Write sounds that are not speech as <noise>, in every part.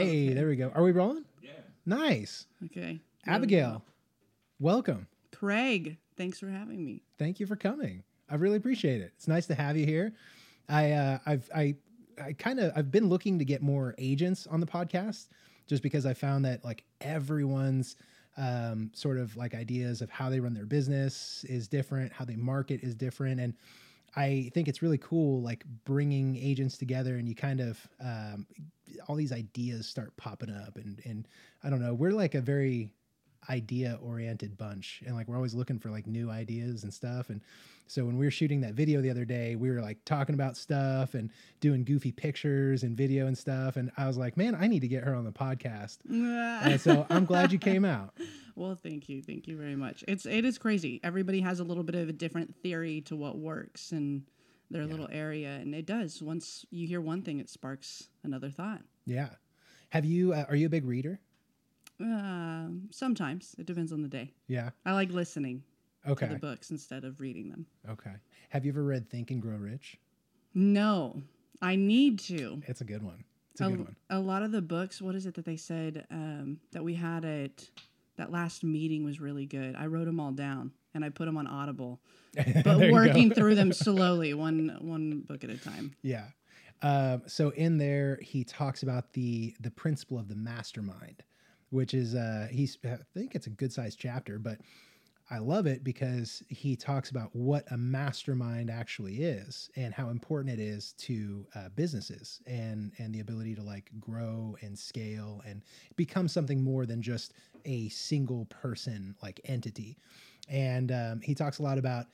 Hey, Okay. there we go. Are we rolling? Yeah. Nice. Okay. Abigail, welcome. Craig, thanks for having me. Thank you for coming. I really appreciate it. It's nice to have you here. I uh, I've I I kind of I've been looking to get more agents on the podcast just because I found that like everyone's um, sort of like ideas of how they run their business is different, how they market is different, and I think it's really cool like bringing agents together and you kind of um, all these ideas start popping up and and I don't know we're like a very idea oriented bunch and like we're always looking for like new ideas and stuff and so when we were shooting that video the other day we were like talking about stuff and doing goofy pictures and video and stuff and I was like man I need to get her on the podcast <laughs> and so I'm glad you came out well, thank you. Thank you very much. It's it is crazy. Everybody has a little bit of a different theory to what works in their little area and it does. Once you hear one thing it sparks another thought. yeah have you uh, are you a big reader Um, sometimes. It depends on the day. yeah. I like listening to okay. the books instead of reading them. okay. Have you ever read Think and Grow Rich? No, I need to. it's a good one. It's a good one. a lot of the books what is it that they said um, that we had at that last meeting was really good. I wrote them all down and i put them on audible <laughs> but working through them <laughs> slowly one one book at a time. Yeah. Um, so in there, he talks about the the principle of the mastermind, which is uh, he's I think it's a good sized chapter, but I love it because he talks about what a mastermind actually is and how important it is to uh, businesses and and the ability to like grow and scale and become something more than just a single person like entity. And um, he talks a lot about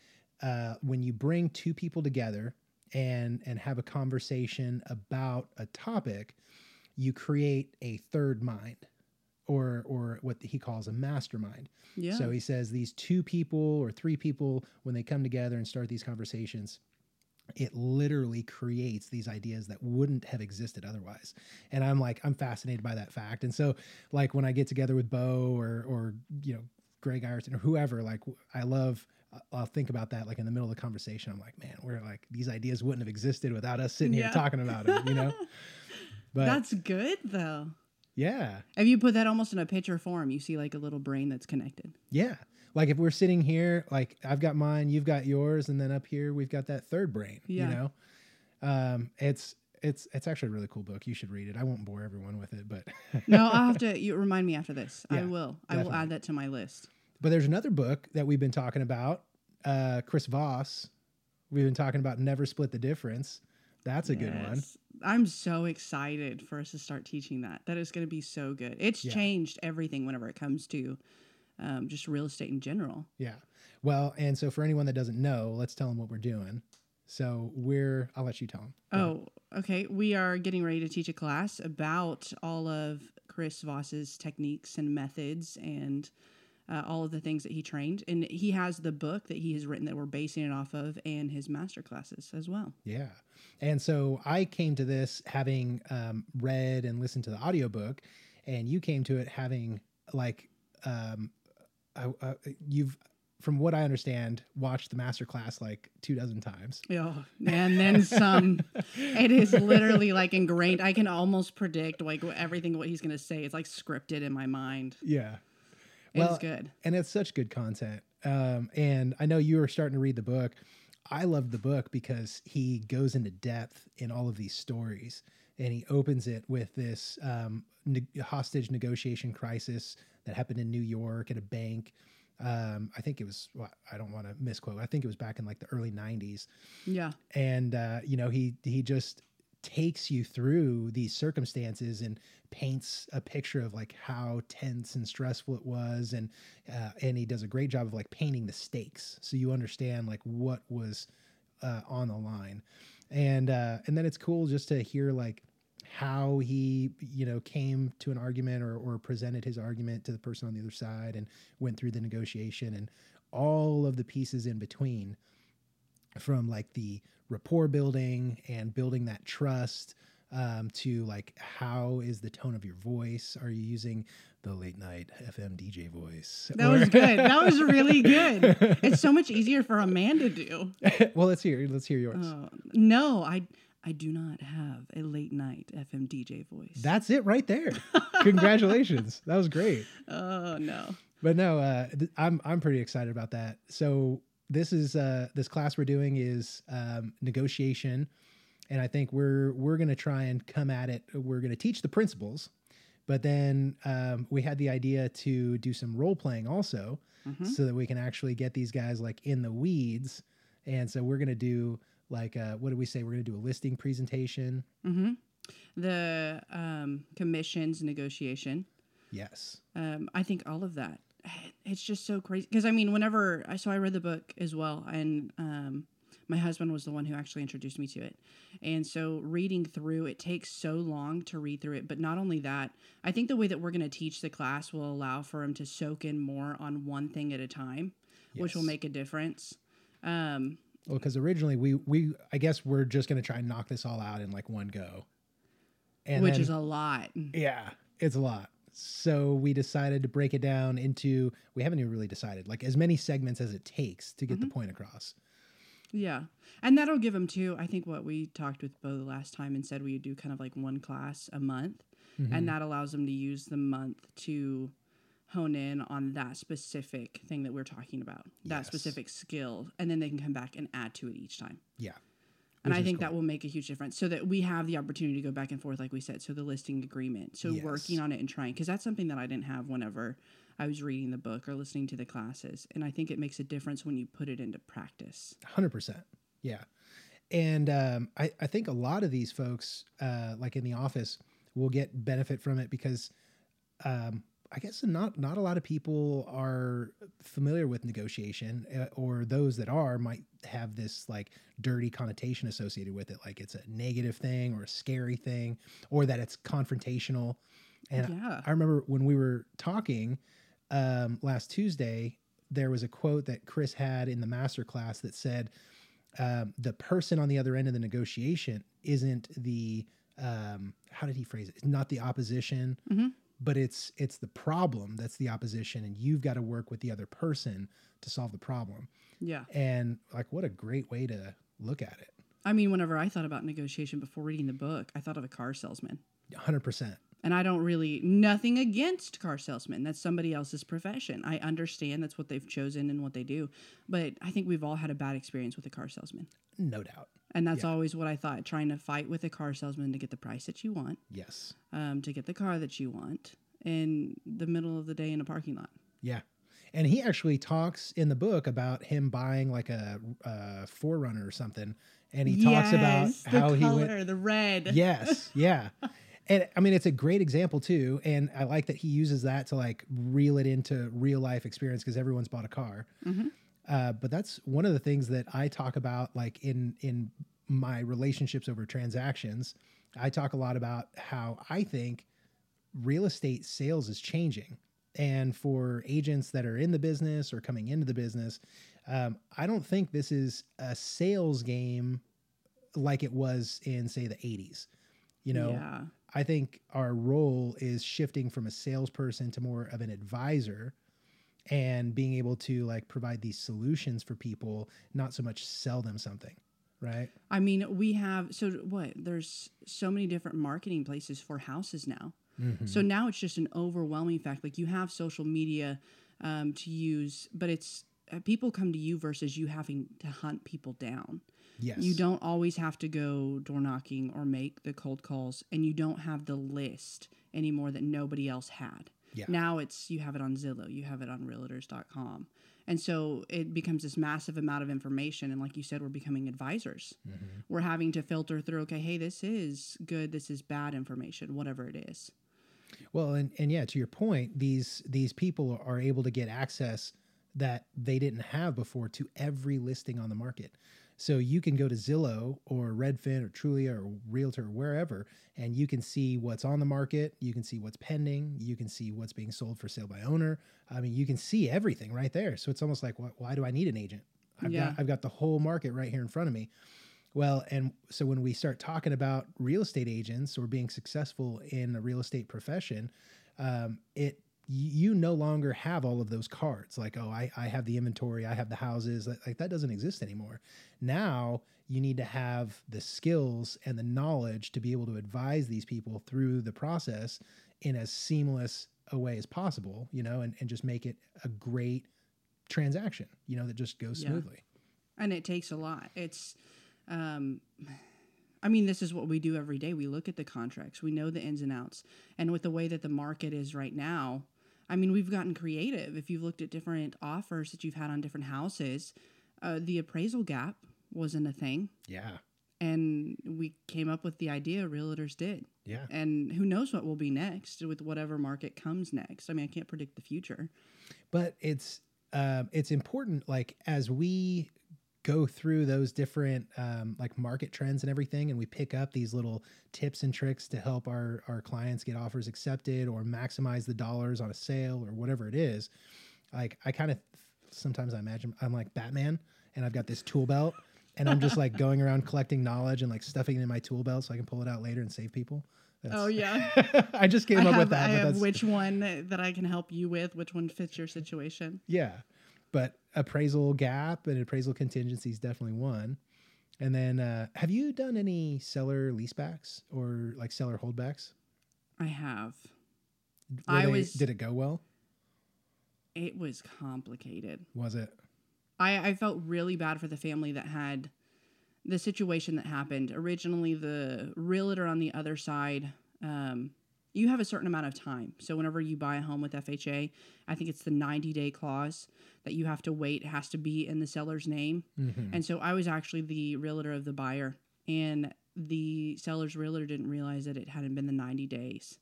uh, when you bring two people together and and have a conversation about a topic, you create a third mind, or or what he calls a mastermind. yeah So he says these two people or three people when they come together and start these conversations. It literally creates these ideas that wouldn't have existed otherwise. And I'm like, I'm fascinated by that fact. And so, like, when I get together with Bo or, or, you know, Greg Ireton or whoever, like, I love, I'll think about that like in the middle of the conversation. I'm like, man, we're like, these ideas wouldn't have existed without us sitting here talking about them, you know? <laughs> But that's good though yeah, if you put that almost in a picture form you see like a little brain that's connected Yeah. Like if we're sitting here, like I've got mine, you've got yours, and then up here we've got that third brain. Yeah. You know? Um, it's it's it's actually a really cool book. You should read it. I won't bore everyone with it, but <laughs> no i'll have to you remind me after this i Yeah, will i will add that to my list but there's another book that we've been talking about. Uh Chris Voss. We've been talking about Never Split the Difference. That's a good one. I'm so excited for us to start teaching that that is going to be so good it's Yeah. changed everything whenever it comes to um, just real estate in general Yeah. Well, and so for anyone that doesn't know, let's tell them what we're doing. So we're I'll let you tell them. Oh, okay. We are getting ready to teach a class about all of Chris Voss's techniques and methods and uh, all of the things that he trained. And he has the book that he has written that we're basing it off of and his master classes as well. Yeah. And so I came to this having um, read and listened to the audiobook, and you came to it having, like, um, I, uh, you've, from what I understand, watched the masterclass like two dozen times. Yeah, and then some. it is literally like ingrained. I can almost predict like everything what he's going to say. It's like scripted in my mind. Yeah. It's Well, good. And it's such good content. Um, and I know you were starting to read the book. I love the book because he goes into depth in all of these stories and he opens it with this um, ne- hostage negotiation crisis that happened in New York at a bank. Um, I think it was, well, I don't want to misquote. I think it was back in like the early 90s. Yeah. And, uh, you know, he, he just takes you through these circumstances and paints a picture of like how tense and stressful it was and uh, and he does a great job of like painting the stakes so you understand like what was uh, on the line. And uh, and then it's cool just to hear like how he you know came to an argument or, or presented his argument to the person on the other side and went through the negotiation and all of the pieces in between from like the rapport building and building that trust um, to like how is the tone of your voice are you using the late night fm dj voice That was good. That was really <laughs> good. It's so much easier for a man to do. <laughs> well let's hear let's hear yours Uh, no, I I do not have a late night FM DJ voice. That's it right there. <laughs> Congratulations. That was great. oh no. But no, uh, th- I'm I'm pretty excited about that. So this is uh, this class we're doing is um, negotiation, and I think we're we're gonna try and come at it. We're gonna teach the principles, but then um, we had the idea to do some role playing also, Mhm. so that we can actually get these guys like in the weeds. And so we're gonna do like uh, what did we say? We're gonna do a listing presentation. Mm-hmm. The um, commissions negotiation. Yes. Um, I think all of that. It's just so crazy because I mean, whenever I so I read the book as well, and um, my husband was the one who actually introduced me to it, and so reading through it takes so long to read through it. But not only that, I think the way that we're going to teach the class will allow for him to soak in more on one thing at a time, which will make a difference. Um, Well, because originally we we I guess we're just gonna try and knock this all out in like one go. And which then- is a lot. yeah, it's a lot. So we decided to break it down into we haven't even really decided like as many segments as it takes to get the point across. Yeah. And that'll give them too. I think what we talked with Bo the last time and said we would do kind of like one class a month. Mm-hmm. And that allows them to use the month to hone in on that specific thing that we're talking about, that Yes. specific skill. And then they can come back and add to it each time. Yeah. And Which I think cool. that will make a huge difference so that we have the opportunity to go back and forth, like we said. So the listing agreement. So Yes. working on it and trying, because that's something that I didn't have whenever I was reading the book or listening to the classes. And I think it makes a difference when you put it into practice. Hundred percent. Yeah. And um, I, I think a lot of these folks, uh, like in the office, will get benefit from it because um, I guess not not a lot of people are familiar with negotiation, uh, or those that are might have this like dirty connotation associated with it, like it's a negative thing or a scary thing, or that it's confrontational. And yeah. I remember when we were talking um, last Tuesday, there was a quote that Chris had in the master class that said, um, "The person on the other end of the negotiation isn't the um, how did he phrase it? It's not the opposition, Mhm. But it's it's the problem that's the opposition, and you've got to work with the other person to solve the problem." Yeah. And like, what a great way to look at it. I mean, whenever I thought about negotiation before reading the book, I thought of a car salesman. Hundred percent. And I don't really, nothing against car salesmen. That's somebody else's profession. I understand that's what they've chosen and what they do. But I think we've all had a bad experience with a car salesman. No doubt. And that's always what I thought trying to fight with a car salesman to get the price that you want, Yes. um, to get the car that you want in the middle of the day in a parking lot. Yeah. And he actually talks in the book about him buying like a, a 4Runner or something. And he talks about how the he color, went. the red. Yes. Yeah. <laughs> And I mean, it's a great example too. And I like that he uses that to like reel it into real life experience because everyone's bought a car. Mhm. Uh, but that's one of the things that I talk about, like in in my relationships over transactions. I talk a lot about how I think real estate sales is changing, and for agents that are in the business or coming into the business, um, I don't think this is a sales game like it was in say the '80s. You know, Yeah. I think our role is shifting from a salesperson to more of an advisor and being able to like provide these solutions for people, not so much sell them something, right? I mean, we have so what? There's so many different marketing places for houses now. Mm-hmm. So now it's just an overwhelming fact. Like you have social media um, to use, but it's uh, people come to you versus you having to hunt people down. Yes. You don't always have to go door knocking or make the cold calls, and you don't have the list anymore that nobody else had. Yeah. Now it's you have it on Zillow, you have it on realtors.com. And so it becomes this massive amount of information. And like you said, we're becoming advisors. Mm-hmm. We're having to filter through, okay, hey, this is good, this is bad information, whatever it is. Well, and and yeah, to your point, these these people are able to get access that they didn't have before to every listing on the market. So you can go to Zillow or Redfin or Trulia or Realtor or wherever, and you can see what's on the market. You can see what's pending. You can see what's being sold for sale by owner. I mean, you can see everything right there. So it's almost like, why, why do I need an agent? I've Yeah. got I've got the whole market right here in front of me. Well, and so when we start talking about real estate agents or being successful in a real estate profession, um, it you no longer have all of those cards. Like oh I, I have the inventory i have the houses like, that doesn't exist anymore. Now you need to have the skills and the knowledge to be able to advise these people through the process in as seamless a way as possible you know and, and just make it a great transaction you know that just goes Yeah. smoothly. And it takes a lot. It's um i mean this is what we do every day. We look at the contracts. We know the ins and outs. And with the way that the market is right now i mean we've gotten creative. If you've looked at different offers that you've had on different houses uh, the appraisal gap wasn't a thing. Yeah. And we came up with the idea realtors did. Yeah. And who knows what will be next with whatever market comes next. I mean i can't predict the future. But it's um, it's important like as we go through those different um, like market trends and everything and we pick up these little tips and tricks to help our our clients get offers accepted or maximize the dollars on a sale or whatever it is like i kind of sometimes i imagine i'm like batman and i've got this tool belt and i'm just like <laughs> going around collecting knowledge and like stuffing it in my tool belt so i can pull it out later and save people That's- oh yeah <laughs> i just came I up have, with that I have which one that I can help you with, which one fits your situation. Yeah. But appraisal gap and appraisal contingency is definitely one. And then uh, have you done any seller leasebacks or like seller holdbacks? I have. Were I they- was- did it go well? It was complicated. Was it? I, I felt really bad for the family that had the situation that happened. Originally, the realtor on the other side, um, you have a certain amount of time. So, whenever you buy a home with FHA, I think it's the 90 day clause that you have to wait. It has to be in the seller's name. Mhm. And so, I was actually the realtor of the buyer, and the seller's realtor didn't realize that it hadn't been the 90 days.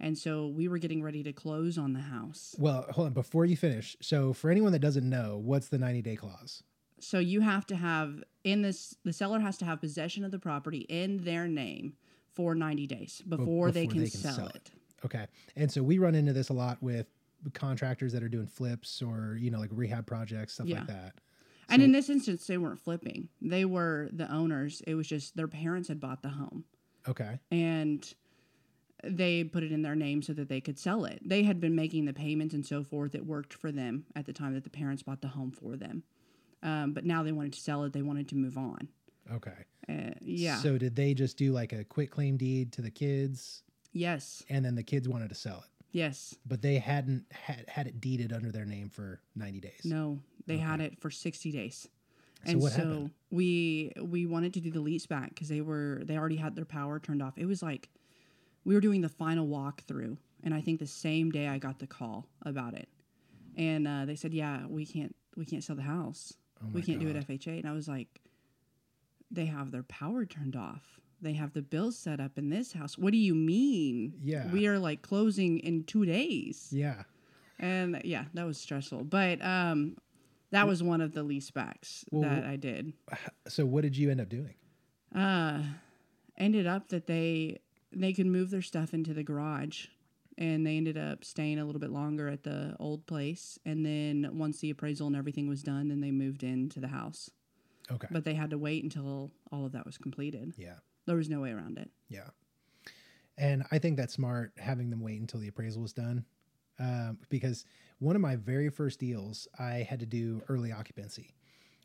And so, we were getting ready to close on the house. Well, hold on. Before you finish, so for anyone that doesn't know, what's the 90 day clause? So you have to have in this the seller has to have possession of the property in their name for 90 days before, they, can they can sell, sell it. Okay. And so we run into this a lot with contractors that are doing flips or, you know, like rehab projects, stuff Yeah. like that. And in this instance they weren't flipping. They were the owners. It was just their parents had bought the home Okay. and they put it in their name so that they could sell it. They had been making the payments and so forth. It worked for them at the time that the parents bought the home for them. Um, but now they wanted to sell it. They wanted to move on. Okay. Uh, yeah. So did they just do like a quick claim deed to the kids yes. and then the kids wanted to sell it? Yes. but they hadn't had, had it deeded under their name for 90 days. No, they had it for 60 days. So And what so happened? we we wanted to do the lease back because they were they already had their power turned off. It was like we were doing the final walkthrough, and I think the same day I got the call about it, and uh, they said, "Yeah, we can't we can't sell the house. Oh we can't do it FHA." And I was like, "They have their power turned off. They have the bills set up in this house. What do you mean? Yeah. we are like closing in two days." Yeah. and yeah, that was stressful. But um, that was one of the lease backs Well, that I did. So what did you end up doing? Uh, ended up that they they could move their stuff into the garage, and they ended up staying a little bit longer at the old place. And then once the appraisal and everything was done, then they moved into the house. Okay. But they had to wait until all of that was completed. yeah. There was no way around it. Yeah. And I think that's smart having them wait until the appraisal was done. Um, because one of my very first deals, I had to do early occupancy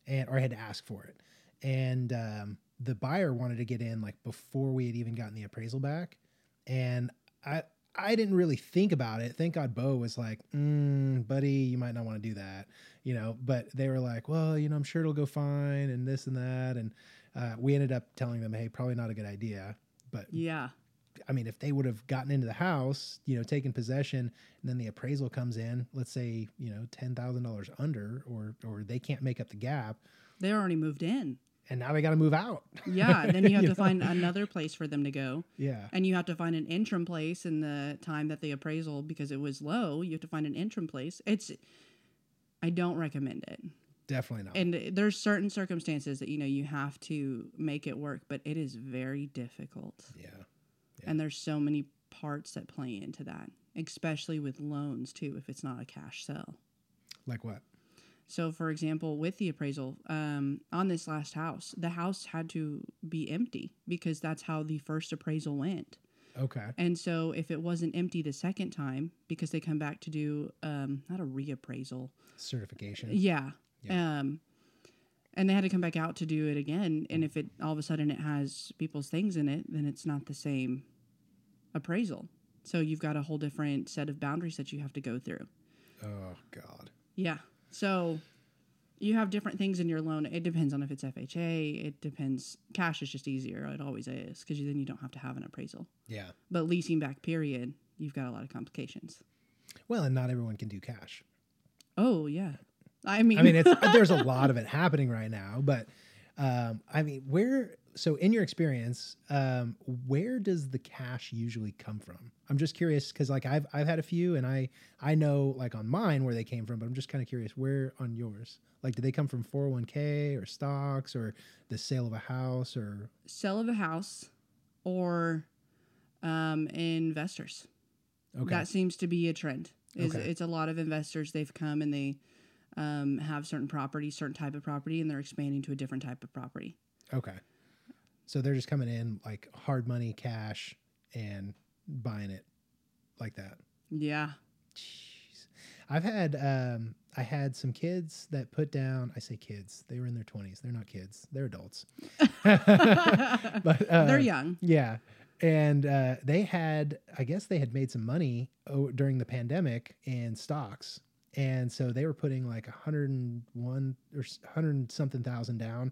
and, or I had to ask for it. And, um, the buyer wanted to get in like before we had even gotten the appraisal back. And I, I didn't really think about it. Thank God Bo was like, mm, buddy, you might not want to do that, you know, but they were like, well, you know, I'm sure it'll go fine and this and that. And, uh, we ended up telling them, hey, probably not a good idea. But Yeah. I mean, if they would have gotten into the house, you know, taken possession, and then the appraisal comes in, let's say, you know, ten thousand dollars under, or or they can't make up the gap, They already moved in. And now they got to move out. Yeah. then you <laughs> have You to know? find another place for them to go. Yeah, and you have to find an interim place in the time that the appraisal because it was low you have to find an interim place it's i don't recommend it definitely not. and there's certain circumstances that you know you have to make it work but it is very difficult yeah, and there's so many parts that play into that especially with loans too if it's not a cash sell like what? So for example with the appraisal um, on this last house the house had to be empty because that's how the first appraisal went Okay. And so if it wasn't empty the second time, because they come back to do um, not a reappraisal, Certification. yeah. Yeah. Um, and they had to come back out to do it again. And if it all of a sudden it has people's things in it, then it's not the same appraisal. So you've got a whole different set of boundaries that you have to go through. Oh God. Yeah. So you have different things in your loan. It depends on if it's FHA. It depends. Cash is just easier. It always is because then you don't have to have an appraisal. Yeah. But leasing back period, you've got a lot of complications. Well, and not everyone can do cash. Oh yeah. I mean, I mean, it's <laughs> there's a lot of it happening right now, but um, I mean, where? So, in your experience, um, where does the cash usually come from? I'm just curious because, like, I've I've had a few, and I I know like on mine where they came from, but I'm just kind of curious where on yours. Like, do they come from 401k or stocks or the sale of a house or? sell of a house or um, investors. Okay. That seems to be a trend. Is Okay. it's a lot of investors. They've come and they um, have certain property, certain type of property, and they're expanding to a different type of property. Okay. So they're just coming in like hard money, cash, and buying it like that. Yeah. Jeez. I've had um I had some kids that put down I say kids, they were in their 20s. They're not kids. They're adults. <laughs> but uh, they're young. Yeah. And uh, they had, I guess they had made some money o- during the pandemic in stocks. And so they were putting like a 101 or s- 100 something thousand down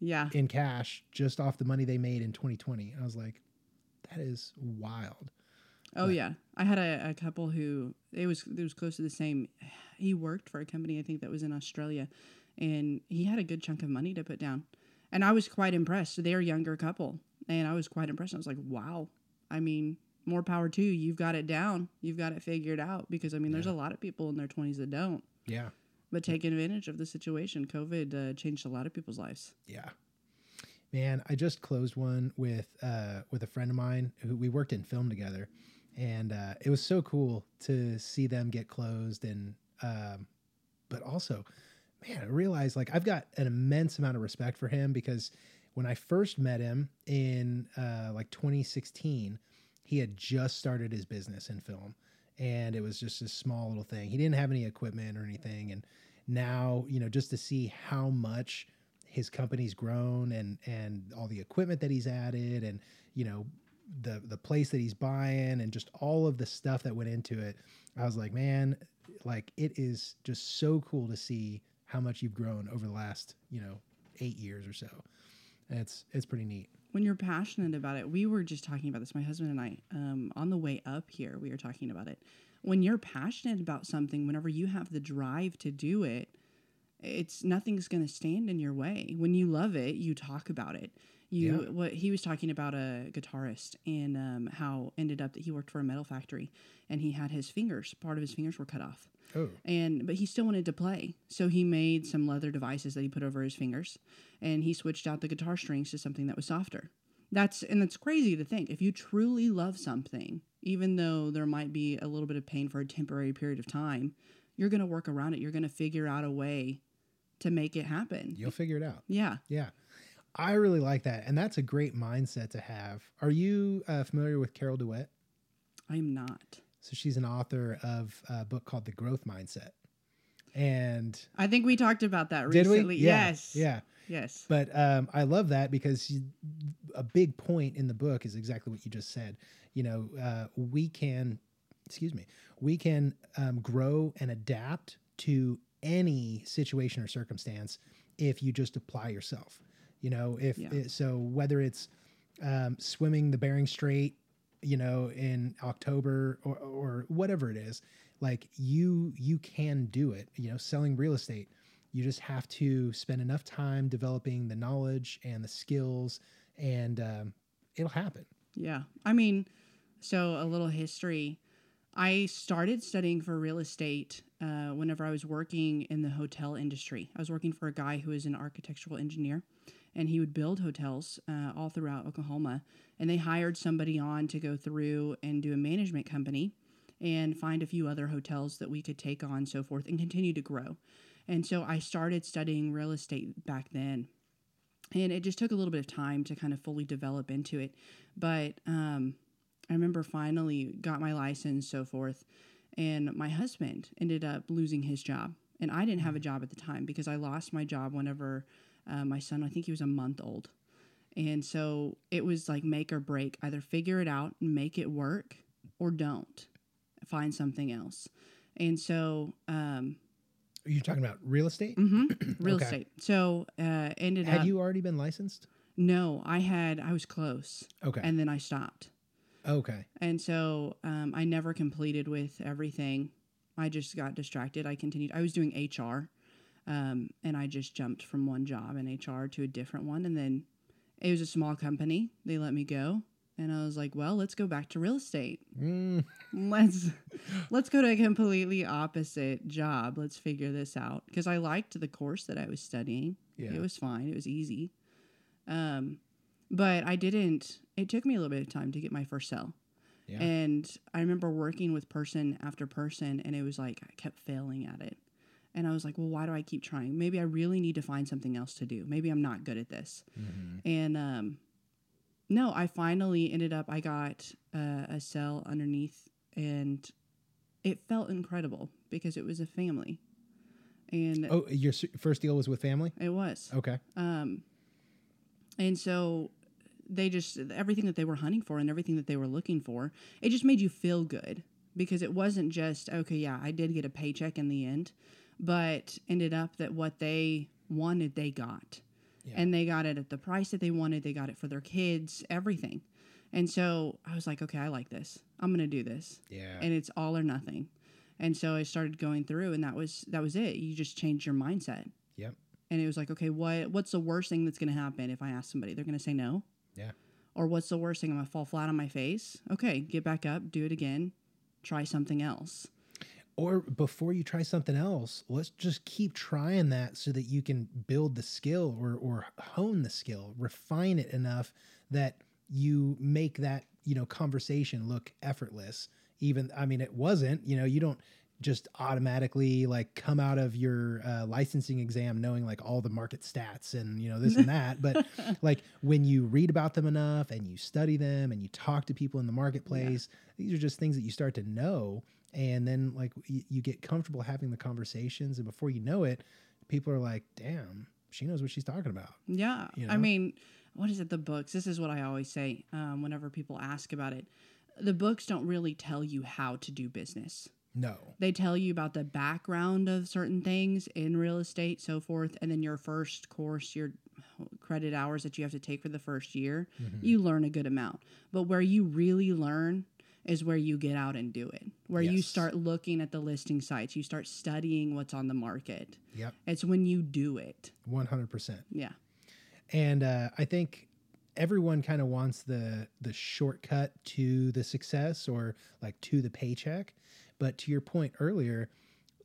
Yeah. in cash just off the money they made in 2020. I was like, that is wild. Oh yeah. I had a, a couple who it was it was close to the same. He worked for a company I think that was in Australia, and he had a good chunk of money to put down, and I was quite impressed. They're a younger couple, and I was quite impressed. I was like, wow. I mean, more power to you. You've got it down. You've got it figured out. Because I mean, there's a lot of people in their 20s that don't, Yeah. But take advantage of the situation. COVID uh, changed a lot of people's lives. Yeah. Man, I just closed one with uh with a friend of mine who we worked in film together. And uh it was so cool to see them get closed and um but also man, I realized like I've got an immense amount of respect for him because when I first met him in uh like 2016, he had just started his business in film and it was just a small little thing. He didn't have any equipment or anything and now, you know, just to see how much his company's grown and and all the equipment that he's added and you know the the place that he's buying and just all of the stuff that went into it i was like man like it is just so cool to see how much you've grown over the last you know eight years or so and it's it's pretty neat when you're passionate about it, we were just talking about this, my husband and I, um, on the way up here, we were talking about it. When you're passionate about something, whenever you have the drive to do it, it's nothing's going to stand in your way. When you love it, you talk about it. You Yeah. what he was talking about a guitarist and um, how ended up that he worked for a metal factory and he had his fingers, part of his fingers were cut off oh and but he still wanted to play so he made some leather devices that he put over his fingers and he switched out the guitar strings to something that was softer that's and that's crazy to think if you truly love something even though there might be a little bit of pain for a temporary period of time you're going to work around it. You're going to figure out a way to make it happen. You'll figure it out. Yeah. Yeah. I really like that and that's a great mindset to have. Are you uh, familiar with Carol Dweck i'm not. So she's an author of a book called the growth mindset. And i think we talked about that recently? Yeah, yes. Yeah. Yes But um, I love that because you, a big point in the book is exactly what you just said. You know, uh, we can, excuse me, we can um, grow and adapt to any situation or circumstance if you just apply yourself. You know, if Yeah. it, so, whether it's um, swimming the Bering Strait, you know, in October or, or whatever it is, like you you can do it. You know, selling real estate you just have to spend enough time developing the knowledge and the skills and um, it'll happen Yeah. I mean, so a little history. I started studying for real estate uh, whenever I was working in the hotel industry. I was working for a guy who is an architectural engineer, and he would build hotels uh, all throughout Oklahoma. And they hired somebody on to go through and do a management company and find a few other hotels that we could take on, so forth, and continue to grow. And so I started studying real estate back then. And it just took a little bit of time to kind of fully develop into it. But um, I remember finally got my license, so forth, and my husband ended up losing his job, and I didn't have a job at the time because I lost my job whenever uh, my son, I think he was a month old, and so it was like make or break. Either figure it out and make it work, or don't. Find something else. And so, um, Are you talking about real estate? mhm, <clears throat> real Okay. estate. So uh, ended Had up. you already been licensed? no, I had. I was close, Okay. and then I stopped. okay. And so um, I never completed with everything. I just got distracted. I continued. I was doing HR, um, and I just jumped from one job in HR to a different one. And then it was a small company. They let me go, and I was like, "Well, let's go back to real estate. Mm, <laughs> Let's let's go to a completely opposite job. Let's figure this out." Because I liked the course that I was studying. yeah. It was fine. It was easy. Um, but I didn't. It took me a little bit of time to get my first sell. Yeah. And I remember working with person after person, and it was like I kept failing at it. And I was like, well, why do I keep trying? Maybe I really need to find something else to do. Maybe I'm not good at this. Mhm. And um, no, I finally ended up, I got uh, a cell underneath, and it felt incredible because it was a family. And Oh, your first deal was with family? it was. Okay. Um, and so they just everything that they were hunting for and everything that they were looking for, it just made you feel good because it wasn't just okay. Yeah, I did get a paycheck in the end, but ended up that what they wanted they got, Yeah. and they got it at the price that they wanted. They got it for their kids, everything. And so I was like, okay, I like this. I'm gonna do this Yeah. and it's all or nothing. And so I started going through, and that was that was it. You just changed your mindset. Yep. And it was like, okay, what what's the worst thing that's going to happen if I ask somebody? They're going to say no. Yeah. Or what's the worst thing? I'm going to fall flat on my face. Okay, get back up, do it again, try something else. Or before you try something else, let's just keep trying that so that you can build the skill or or hone the skill, refine it enough that you make that, you know, conversation look effortless. Even I mean it wasn't, you know, you don't just automatically like come out of your uh, licensing exam knowing like all the market stats and you know this and that. But <laughs> like when you read about them enough and you study them and you talk to people in the marketplace these are just things that you start to know and then like you, you get comfortable having the conversations and before you know it people are like damn she knows what she's talking about Yeah. You I mean, what is it? The books. This is what I always say um, whenever people ask about it. The books don't really tell you how to do business. no They tell you about the background of certain things in real estate, so forth, and then your first course, your credit hours that you have to take for the first year, Mm-hmm. you learn a good amount. But where you really learn is where you get out and do it. Where you start looking at the listing sites, you start studying what's on the market. yep It's when you do it. 100% Yeah. and uh, i think everyone kind of wants the the shortcut to the success or like to the paycheck but to your point earlier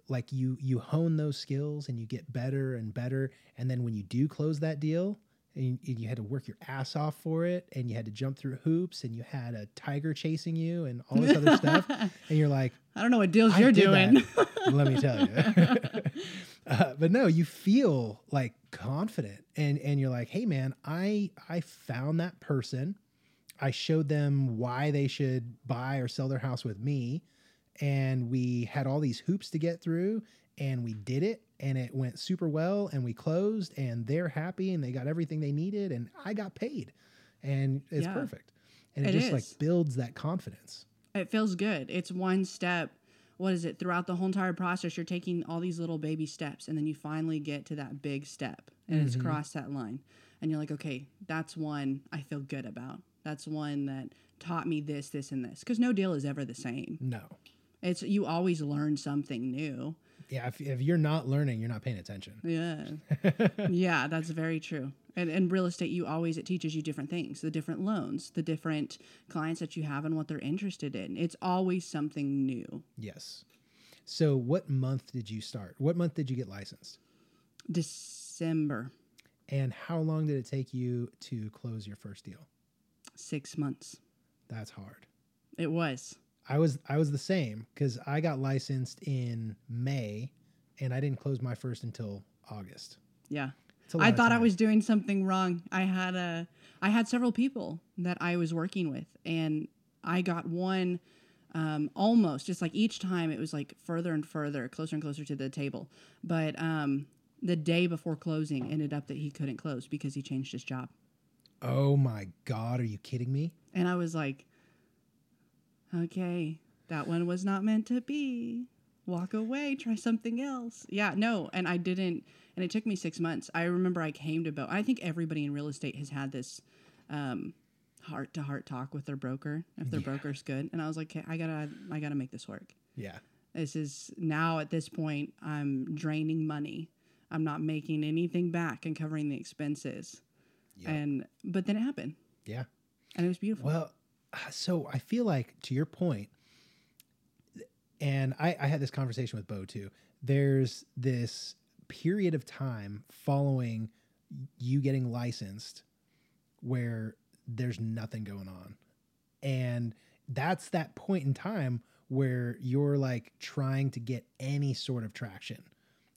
like you you hone those skills and you get better and better and then when you do close that deal and you, and you had to work your ass off for it and you had to jump through hoops and you had a tiger chasing you and all this other stuff <laughs> and you're like I don't know what deals you're doing. <laughs> let me tell you. <laughs> uh, but no, you feel like confident, and and you're like, hey man, I I found that person. I showed them why they should buy or sell their house with me, and we had all these hoops to get through, and we did it, and it went super well, and we closed, and they're happy, and they got everything they needed, and I got paid, and it's Yeah. perfect, and it, It just is. like builds that confidence. It feels good. It's one step. What is it? Throughout the whole entire process, you're taking all these little baby steps, and then you finally get to that big step, and it's Mhm. crossed that line. And you're like, okay, that's one I feel good about. That's one that taught me this, this, and this. Because no deal is ever the same. No, It's you always learn something new. Yeah, if, if you're not learning, you're not paying attention. Yeah, <laughs> yeah, that's very true. And in real estate, you always it teaches you different things, the different loans, the different clients that you have, and what they're interested in. It's always something new. Yes. So, what month did you start? What month did you get licensed? December, And how long did it take you to close your first deal? six months. That's hard. It was. I was I was the same because I got licensed in May, and I didn't close my first until August. Yeah. It's a lot I thought I was doing something wrong. I had a I had several people that I was working with and I got one um, almost just like each time it was like further and further, closer and closer to the table. But um, the day before closing ended up that he couldn't close because he changed his job. Oh my God, are you kidding me? And I was like, okay, that one was not meant to be. Walk away, try something else. Yeah, no. And I didn't, and it took me six months. I remember I came to Bo. I think everybody in real estate has had this um, heart to heart talk with their broker if their Yeah. broker's good. And I was like, okay, I gotta, I gotta make this work. Yeah. This is now at this point, I'm draining money. I'm not making anything back and covering the expenses. Yeah. And, but then it happened Yeah. and it was beautiful. Well, so I feel like to your point, and I, I had this conversation with Bo too. There's this period of time following you getting licensed where there's nothing going on. And that's that point in time where you're like trying to get any sort of traction.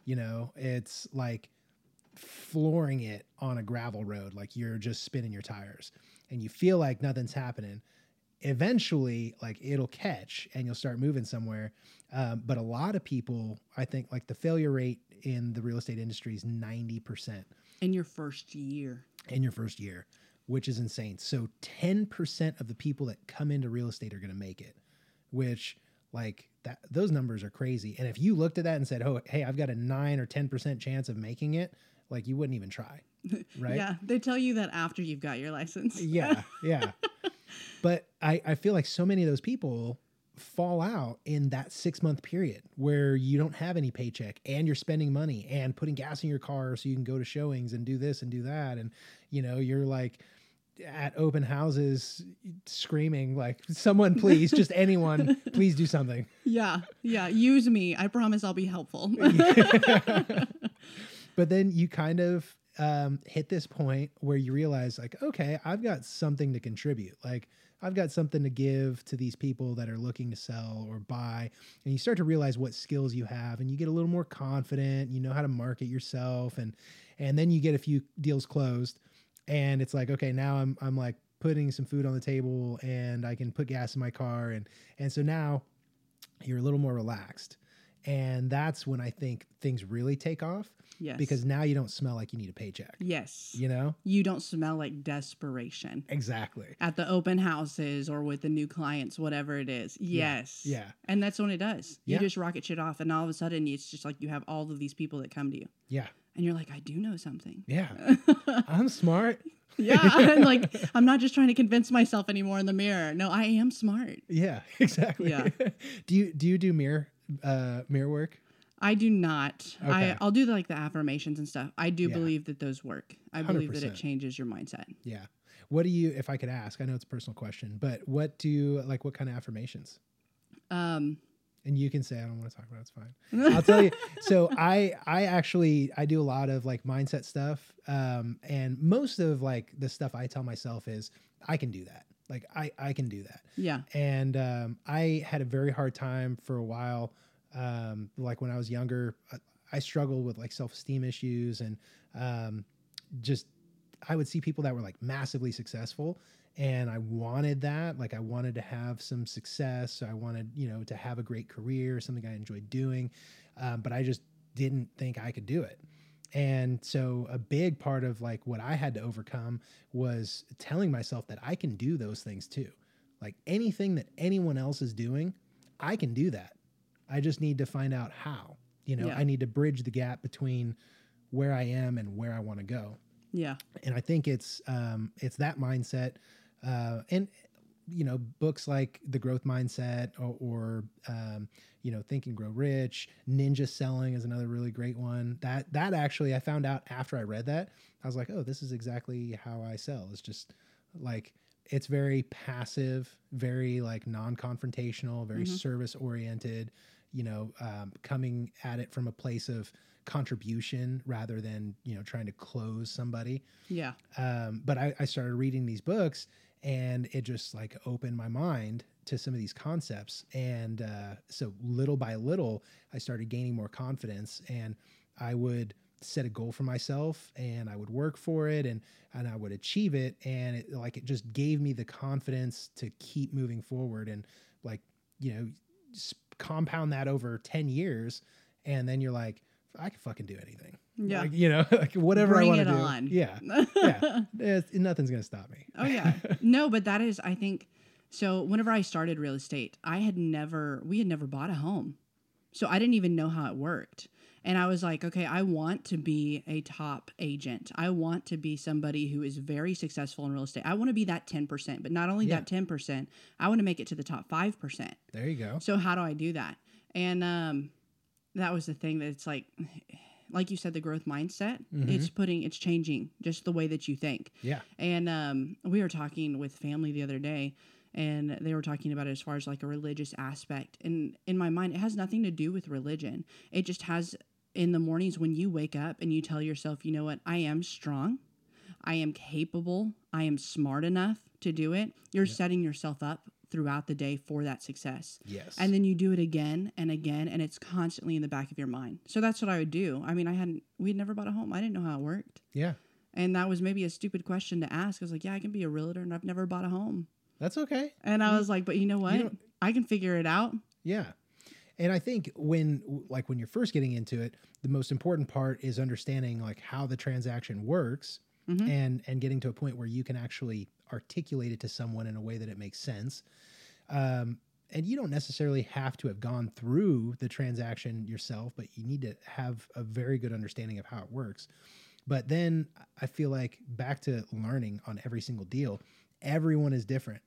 You know, it's like flooring it on a gravel road, like you're just spinning your tires and you feel like nothing's happening. Eventually, like it'll catch and you'll start moving somewhere. Um, but a lot of people, I think, like the failure rate in the real estate industry is 90% in your first year. in your first year, which is insane. So 10% of the people that come into real estate are going to make it, which like that those numbers are crazy. And if you looked at that and said, "Oh, hey, I've got a 9 or 10% chance of making it," like you wouldn't even try. <laughs> Right? Yeah, they tell you that after you've got your license. yeah, yeah. <laughs> But I, I feel like so many of those people fall out in that six month period where you don't have any paycheck and you're spending money and putting gas in your car so you can go to showings and do this and do that. And, you know, you're like at open houses screaming, like, someone please, just anyone, <laughs> please do something. yeah, yeah. Use me. I promise I'll be helpful. <laughs> <laughs> but then you kind of um, hit this point where you realize like okay i've got something to contribute like i've got something to give to these people that are looking to sell or buy and you start to realize what skills you have and you get a little more confident you know how to market yourself and and then you get a few deals closed and it's like okay now i'm i'm like putting some food on the table and i can put gas in my car and and so now you're a little more relaxed. And that's when i think things really take off yes. because now you don't smell like you need a paycheck. yes, You know? you don't smell like desperation Exactly. at the open houses or with the new clients, whatever it is. Yes. Yeah. And that's when it does. You Yeah. just rocket shit off, and all of a sudden, it's just like you have all of these people that come to you, Yeah. and you're like, I do know something. Yeah. <laughs> I'm smart. Yeah. <laughs> and like, I'm not just trying to convince myself anymore in the mirror. No, I am smart. Yeah, <laughs> exactly. Yeah. do you do you do mirror uh mirror work? I do not. Okay. I, I'll do like the affirmations and stuff. I do Yeah. believe that those work. I believe that it changes your mindset. Yeah. What do you if I could ask? I know it's a personal question, but what do you like what kind of affirmations? Um, and you can say I don't want to talk about it, it's fine. I'll tell you. <laughs> So I I actually I do a lot of like mindset stuff. Um and most of like the stuff I tell myself is I can do that. Like I I can do that. yeah. And um I had a very hard time for a while um like when I was younger I, I struggled with like self-esteem issues and um just I would see people that were like massively successful and I wanted that. Like I wanted to have some success. I wanted, you know, to have a great career, something I enjoyed doing. Um, but I just didn't think I could do it. And so a big part of like what I had to overcome was telling myself that I can do those things too. Like anything that anyone else is doing, I can do that. I just need to find out how. You know, Yeah. I need to bridge the gap between where I am and where I want to go Yeah. and I think it's um, it's that mindset, uh, and you know books like the Growth Mindset or, or um, you know Think and Grow Rich, Ninja Selling is another really great one. That that actually I found out after I read that I was like, oh, this is exactly how I sell. It's just like it's very passive, very like non-confrontational, very Mhm. service oriented. You know, um, coming at it from a place of contribution rather than you know trying to close somebody. Yeah. um, but I, I started reading these books and it just like opened my mind to some of these concepts. And uh, so little by little i started gaining more confidence and i would set a goal for myself and I would work for it and and I would achieve it. And it like it just gave me the confidence to keep moving forward and like you know s- compound that over 10 years and then you're like I can fucking do anything. Yeah. Like, you know, <laughs> like whatever Bring I want to do. on. Yeah. <laughs> Yeah. It's- nothing's going to stop me. Oh yeah. <laughs> no, but that is I think so whenever I started real estate, I had never we had never bought a home. So I didn't even know how it worked. And I was like, okay, I want to be a top agent. I want to be somebody who is very successful in real estate. I want to be that 10%, but not only Yeah. that 10%, I want to make it to the top 5%. There you go. So how do I do that? And um, that was the thing that it's like, like you said, the growth mindset. Mhm. It's putting, it's changing just the way that you think. Yeah. And um, we were talking with family the other day, and they were talking about it as far as like a religious aspect. And in my mind, it has nothing to do with religion. It just has in the mornings when you wake up and you tell yourself, you know what, I am strong, I am capable, I am smart enough to do it. You're setting yourself up throughout the day for that success. Yes. And then you do it again and again, and it's constantly in the back of your mind. So that's what I would do. I mean, I hadn't, we had never bought a home. I didn't know how it worked. yeah. And that was maybe a stupid question to ask. I was like, yeah, I can be a realtor and I've never bought a home. That's okay. And I was like, but you know what? don't- I can figure it out. Yeah. And I think when like when you're first getting into it, the most important part is understanding like how the transaction works Mhm. and and getting to a point where you can actually articulate it to someone in a way that it makes sense. Um and you don't necessarily have to have gone through the transaction yourself, but you need to have a very good understanding of how it works. But then I feel like back to learning on every single deal, everyone is different.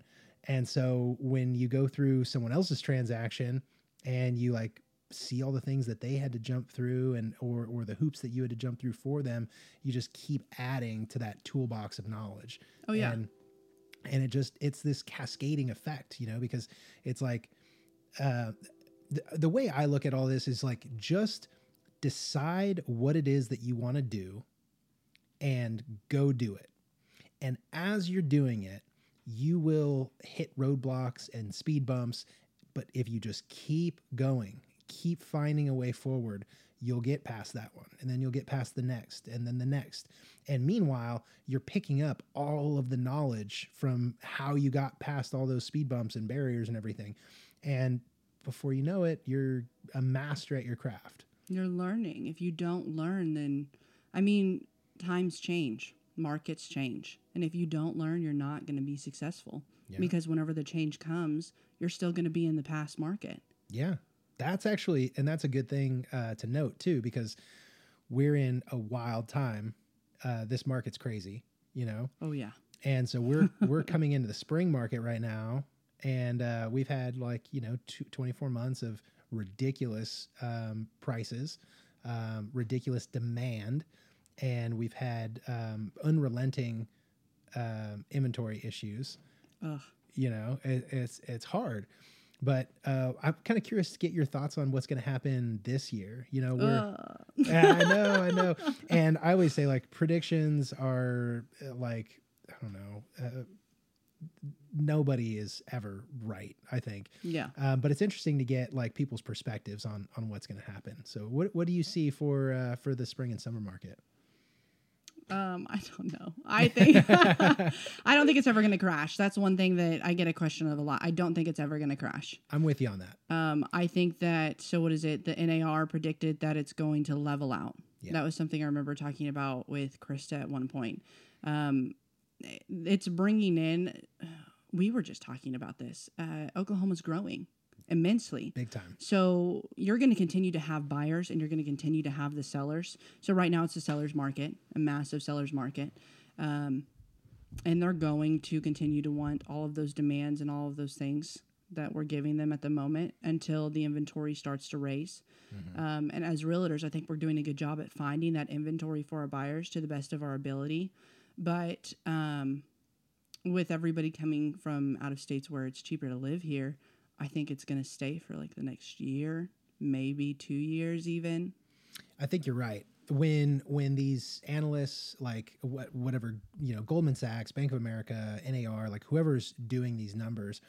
And so when you go through someone else's transaction and you like see all the things that they had to jump through and or or the hoops that you had to jump through for them, you just keep adding to that toolbox of knowledge. Oh, yeah. And and it just it's this cascading effect, you know, because it's like uh the, the way I look at all this is like just decide what it is that you want to do and go do it. And as you're doing it, you will hit roadblocks and speed bumps. But if you just keep going, keep finding a way forward, you'll get past that one. And then you'll get past the next and then the next. And meanwhile, you're picking up all of the knowledge from how you got past all those speed bumps and barriers and everything. And before you know it, you're a master at your craft. You're learning. If you don't learn, then, I mean, times change, markets change. And if you don't learn, you're not going to be successful. Yeah. Because whenever the change comes, you're still going to be in the past market. Yeah, that's actually, and that's a good thing uh, to note too, because we're in a wild time. Uh, this market's crazy, you know, Oh, yeah. and so we're <laughs> we're coming into the spring market right now, and uh, we've had like you know two, 24 months of ridiculous um, prices, um, ridiculous demand, and we've had um, unrelenting um, inventory issues. Ugh. you know it, it's it's hard. But uh, i'm kind of curious to get your thoughts on what's going to happen this year. You know we're. <laughs> Yeah, i know i know. And i always say like predictions are uh, like i don't know uh, nobody is ever right i think. Yeah. um, but it's interesting to get like people's perspectives on on what's going to happen. So what what do you see for uh, for the spring and summer market Um, I don't know. I think <laughs> I don't think it's ever going to crash. That's one thing that I get a question of a lot. I don't think it's ever going to crash. i'm with you on that Um, I think that so what is it? The NAR predicted that it's going to level out. Yeah. That was something I remember talking about with Krista at one point. Um, it's bringing in. <sighs> We were just talking about this. Uh, Oklahoma's growing immensely. big time So you're going to continue to have buyers and you're going to continue to have the sellers. So right now it's a seller's market, a massive seller's market. Um, and they're going to continue to want all of those demands and all of those things that we're giving them at the moment until the inventory starts to raise. Um, and as realtors, I think we're doing a good job at finding that inventory for our buyers to the best of our ability. But um, with everybody coming from out of states where it's cheaper to live here, I think it's going to stay for like the next year, maybe two years, even. I think you're right. When when these analysts like what whatever you know Goldman Sachs, Bank of America, NAR, like whoever's doing these numbers,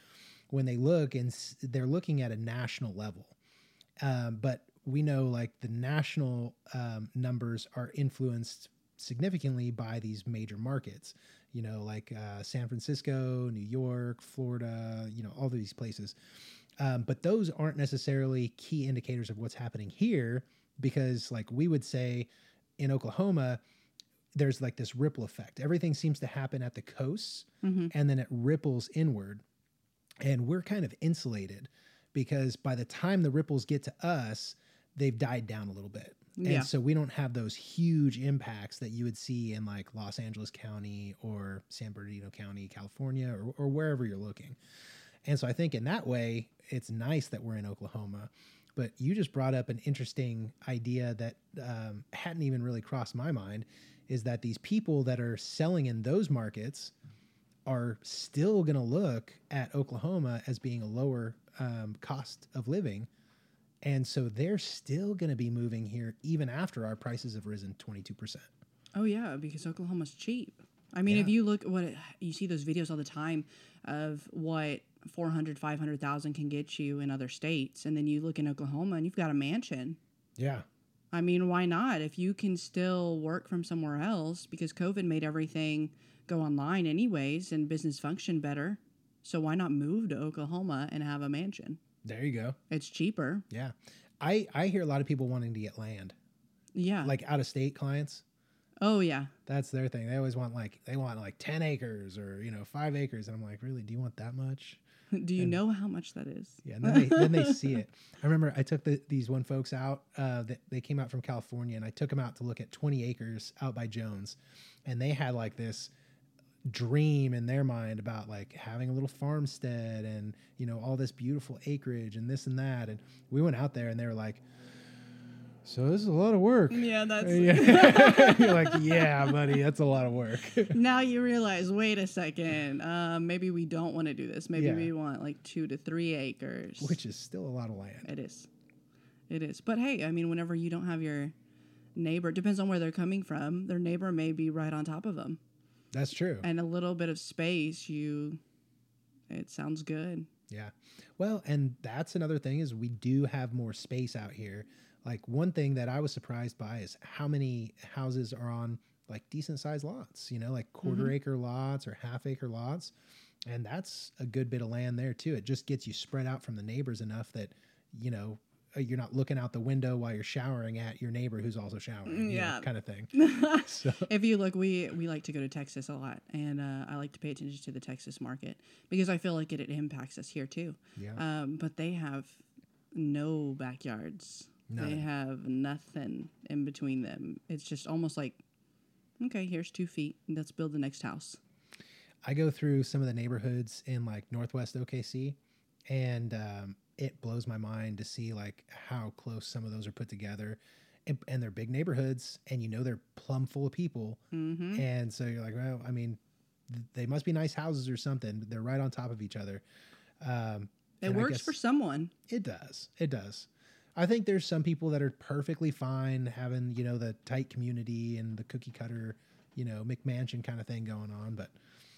when they look and s- they're looking at a national level, um, but we know like the national um, numbers are influenced significantly by these major markets you know like uh, san francisco new york florida you know all these places. Um, but those aren't necessarily key indicators of what's happening here because like we would say in oklahoma there's like this ripple effect. Everything seems to happen at the coasts hmm and then it ripples inward. And we're kind of insulated because by the time the ripples get to us they've died down a little bit Yeah. and so we don't have those huge impacts that you would see in like los angeles county or san bernardino county california or, or wherever you're looking and so i think in that way it's nice that we're in oklahoma but you just brought up an interesting idea that um, hadn't even really crossed my mind is that these people that are selling in those markets are still going to look at Oklahoma as being a lower um, cost of living. And so they're still going to be moving here even after our prices have risen 22%. Oh yeah, because Oklahoma's cheap. I mean, if you look at what it, you see those videos all the time of what 400, 500,000 can get you in other states and then you look in Oklahoma and you've got a mansion. Yeah. I mean, why not? If you can still work from somewhere else because COVID made everything go online anyways and business function better. So why not move to Oklahoma and have a mansion? There you go. It's cheaper. Yeah. I, I hear a lot of people wanting to get land, Yeah. like out of state clients. oh yeah. That's their thing. They always want like, they want like 10 acres or, you know, five acres. And I'm like, really? Do you want that much? <laughs> Do you And- know how much that is? Yeah, and then they, then they see it. <laughs> I remember I took the, these one folks out. Uh, that they came out from California, and I took them out to look at 20 acres out by Jones, and they had like this dream in their mind about like having a little farmstead and you know all this beautiful acreage and this and that. And we went out there, and they were like, "So this is a lot of work." Yeah, that's <laughs> Yeah. <laughs> You're like, "Yeah, buddy, that's a lot of work." <laughs> now you realize, wait a second, um, maybe we don't want to do this. Maybe Yeah. we want like two to three acres. Which is still a lot of land. it is. It is. But hey, I mean, whenever you don't have your neighbor, it depends on where they're coming from. Their neighbor may be right on top of them. That's true. And a little bit of space, you, it sounds good. Yeah. Well, and that's another thing is we do have more space out here. Like one thing that I was surprised by is how many houses are on like decent sized lots, you know, like quarter mm-hmm. acre lots or half acre lots. And that's a good bit of land there too. It just gets you spread out from the neighbors enough that, you know, you're not looking out the window while you're showering at your neighbor who's also showering, you know, Yeah. kind of thing. <laughs> So <laughs> if you look, we we like to go to Texas a lot, and uh, I like to pay attention to the Texas market because I feel like it, it impacts us here too. yeah, Um, but they have no backyards. They have nothing in between them. It's just almost like, okay, here's two feet. Let's build the next house. I go through some of the neighborhoods in like Northwest OKC, and um, it blows my mind to see like how close some of those are put together, and, and they're big neighborhoods, and you know they're plumb full of people, hmm and so you're like, well, I mean, th- they must be nice houses or something. They're right on top of each other. Um, It and works for someone. it does. It does. I think there's some people that are perfectly fine having, you know, the tight community and the cookie cutter, you know, McMansion kind of thing going on. But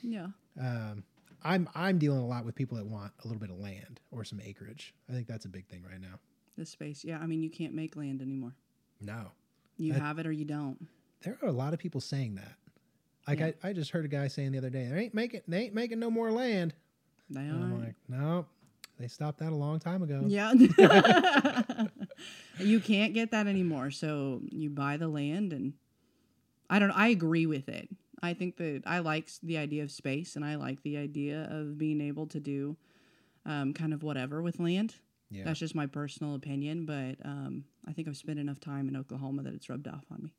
Yeah. um, I'm I'm dealing a lot with people that want a little bit of land or some acreage. I think that's a big thing right now. The space. Yeah. I mean, you can't make land anymore. No, You That- have it or you don't. there are a lot of people saying that. Like Yeah. I, I just heard a guy saying the other day, they ain't making they ain't making no more land. They And I'm like, no, they stopped that a long time ago. Yeah. <laughs> you can't get that anymore. So you buy the land and I don't I agree with it. I think that I like the idea of space and I like the idea of being able to do um, kind of whatever with land. Yeah. That's just my personal opinion, but um, I think I've spent enough time in Oklahoma that it's rubbed off on me.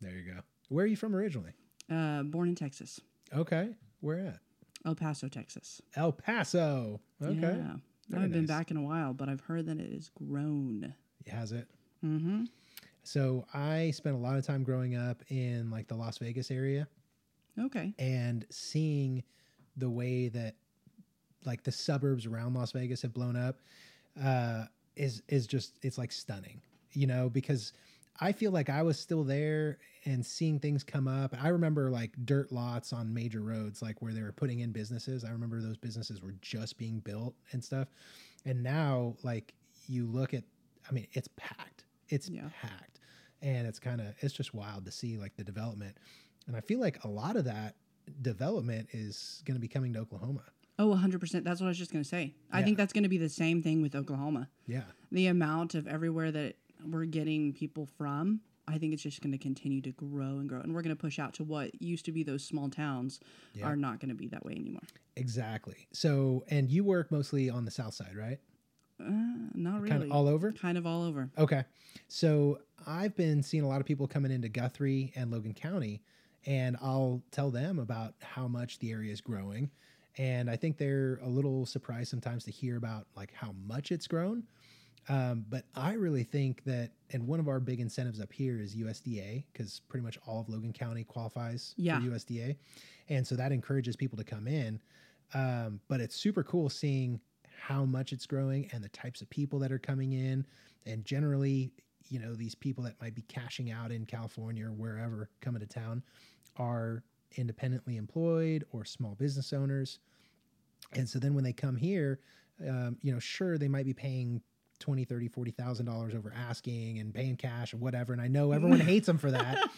There you go. Where are you from originally? Uh, born in Texas, Okay. Where at? El Paso, Texas. El Paso. Okay. Yeah. I haven't been back in a while, but I've heard that it is grown. Has it? Mm-hmm. So I spent a lot of time growing up in like the Las Vegas area Okay. and seeing the way that like the suburbs around Las Vegas have blown up uh, is is just it's like stunning, you know, because I feel like I was still there and seeing things come up. I remember like dirt lots on major roads, like where they were putting in businesses. I remember those businesses were just being built and stuff. And now, like you look at, I mean, it's packed. It's Yeah. packed, and it's kind of it's just wild to see like the development. And I feel like a lot of that development is going to be coming to Oklahoma. Oh, 100%. That's what I was just going to say. I Yeah. think that's going to be the same thing with Oklahoma. Yeah, The amount of everywhere that we're getting people from, I think it's just going to continue to grow and grow. And we're going to push out to what used to be those small towns Yeah. are not going to be that way anymore. exactly. So, and you work mostly on the south side, right? Uh, not really. Kind of all over. kind of all over. Okay. So I've been seeing a lot of people coming into Guthrie and Logan County, and I'll tell them about how much the area is growing. And I think they're a little surprised sometimes to hear about like how much it's grown. Um, but I really think that, and one of our big incentives up here is USDA because pretty much all of Logan County qualifies Yeah. for USDA. And so that encourages people to come in. Um, but it's super cool seeing how much it's growing and the types of people that are coming in. And generally, you know, these people that might be cashing out in California or wherever coming to town are independently employed or small business owners. And so then when they come here, um, you know, sure, they might be paying 20, 30, 40,000 dollars over asking and paying cash or whatever. And I know everyone <laughs> hates them for that.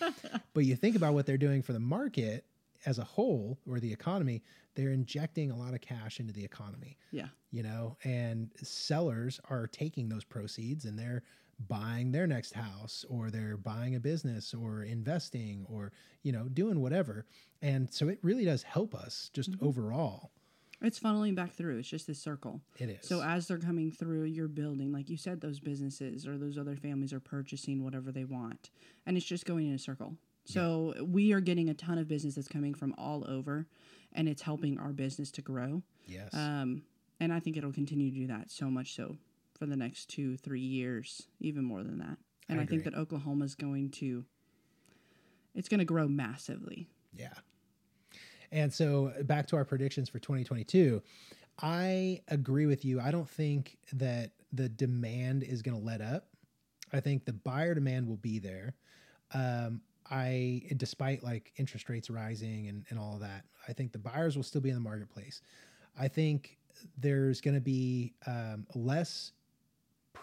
But you think about what they're doing for the market as a whole or the economy, they're injecting a lot of cash into the economy, Yeah. you know, and sellers are taking those proceeds and they're buying their next house or they're buying a business or investing or, you know, doing whatever. And so it really does help us just overall. It's funneling back through. It's just this circle. It is. So as they're coming through your building, like you said, those businesses or those other families are purchasing whatever they want, and it's just going in a circle. So we are getting a ton of business that's coming from all over, and it's helping our business to grow. yes. Um, and I think it'll continue to do that so much so for the next two, three years, even more than that. And I I, think that Oklahoma is going to, it's going to grow massively. Yeah. And so back to our predictions for 2022, I agree with you. I don't think that the demand is going to let up. I think the buyer demand will be there. Um, I, despite like interest rates rising and, and all of that, I think the buyers will still be in the marketplace. I think there's going to be um, less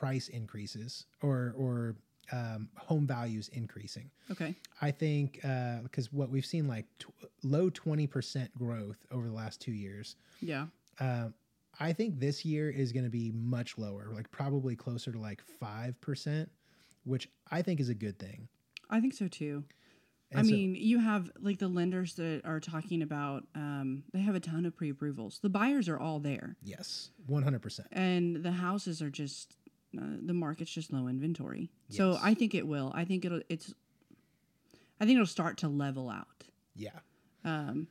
price increases or or um, home values increasing. Okay. I think because what we've seen like tw- low twenty percent growth over the last two years. Yeah. Um, I think this year is going to be much lower, like probably closer to like five percent, which I think is a good thing. I think so too. I so- mean, you have like the lenders that are talking about, um, they have a ton of pre approvals. The buyers are all there, yes, one hundred percent. and the houses are just, uh, the market's just low inventory. So I think it will. I think it'll, it's, I think it'll start to level out. Yeah, Um,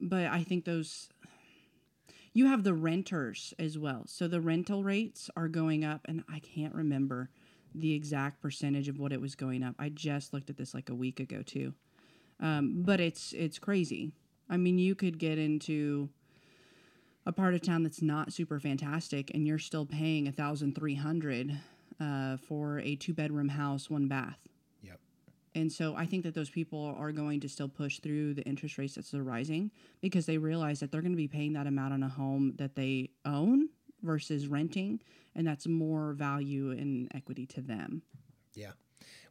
but I think those, you have the renters as well. So the rental rates are going up, and I can't remember the exact percentage of what it was going up. I just looked at this like a week ago too. Um, but it's it's crazy. I mean, you could get into a part of town that's not super fantastic, and you're still paying a thousand three hundred uh, for a two bedroom house, one bath. yep, And so I think that those people are going to still push through the interest rates that's rising because they realize that they're going to be paying that amount on a home that they own versus renting, and that's more value and equity to them. yeah.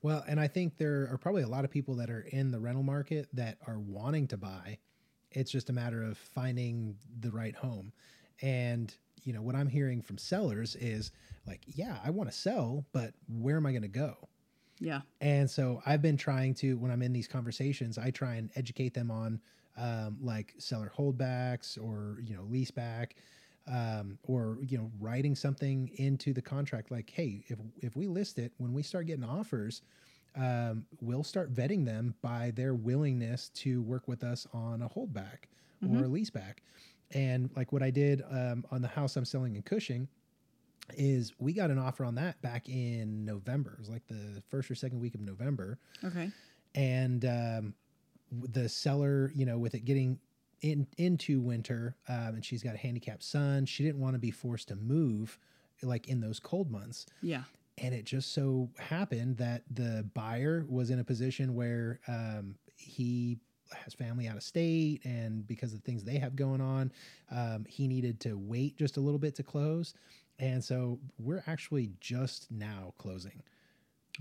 Well, and I think there are probably a lot of people that are in the rental market that are wanting to buy. It's just a matter of finding the right home. And, you know, what I'm hearing from sellers is like, yeah, I want to sell, but where am I going to go? Yeah, And so I've been trying to, when I'm in these conversations, I try and educate them on um, like seller holdbacks or, you know, lease back. Um, or you know, writing something into the contract like, "Hey, if if we list it, when we start getting offers, um, we'll start vetting them by their willingness to work with us on a holdback or a lease back." And like what I did um, on the house I'm selling in Cushing, is we got an offer on that back in November. It was like the first or second week of November, okay, and um, the seller, you know, with it getting in into winter, um, and she's got a handicapped son, she didn't want to be forced to move, like in those cold months. yeah, And it just so happened that the buyer was in a position where um, he has family out of state, and because of the things they have going on, um, he needed to wait just a little bit to close. And so we're actually just now closing.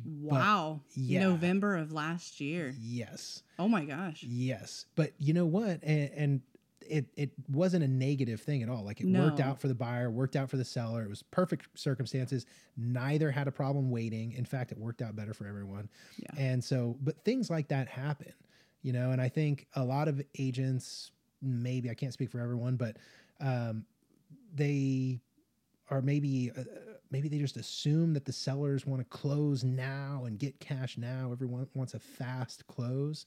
Wow. yeah. November of last year. Yes. Oh my gosh. Yes, but you know what? And, and it it wasn't a negative thing at all. Like it worked out for the buyer, worked out for the seller. It was perfect circumstances. Neither had a problem waiting. In fact, it worked out better for everyone. Yeah. And so, but things like that happen, you know. And I think a lot of agents, maybe I can't speak for everyone, but um, they are maybe uh, maybe they just assume that the sellers want to close now and get cash now. Everyone wants a fast close.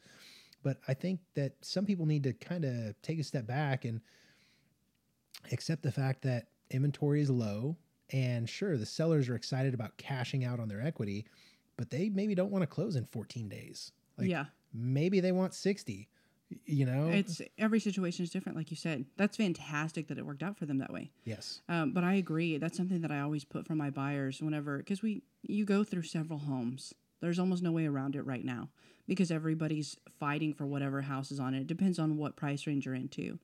But I think that some people need to kind of take a step back and accept the fact that inventory is low. And sure, the sellers are excited about cashing out on their equity, but they maybe don't want to close in 14 days. Like yeah. maybe they want 60, you know? It's every situation is different, like you said. That's fantastic that it worked out for them that way. yes. Um, but I agree. That's something that I always put for my buyers whenever, because we you go through several homes. There's almost no way around it right now because everybody's fighting for whatever house is on it. It depends on what price range you're into.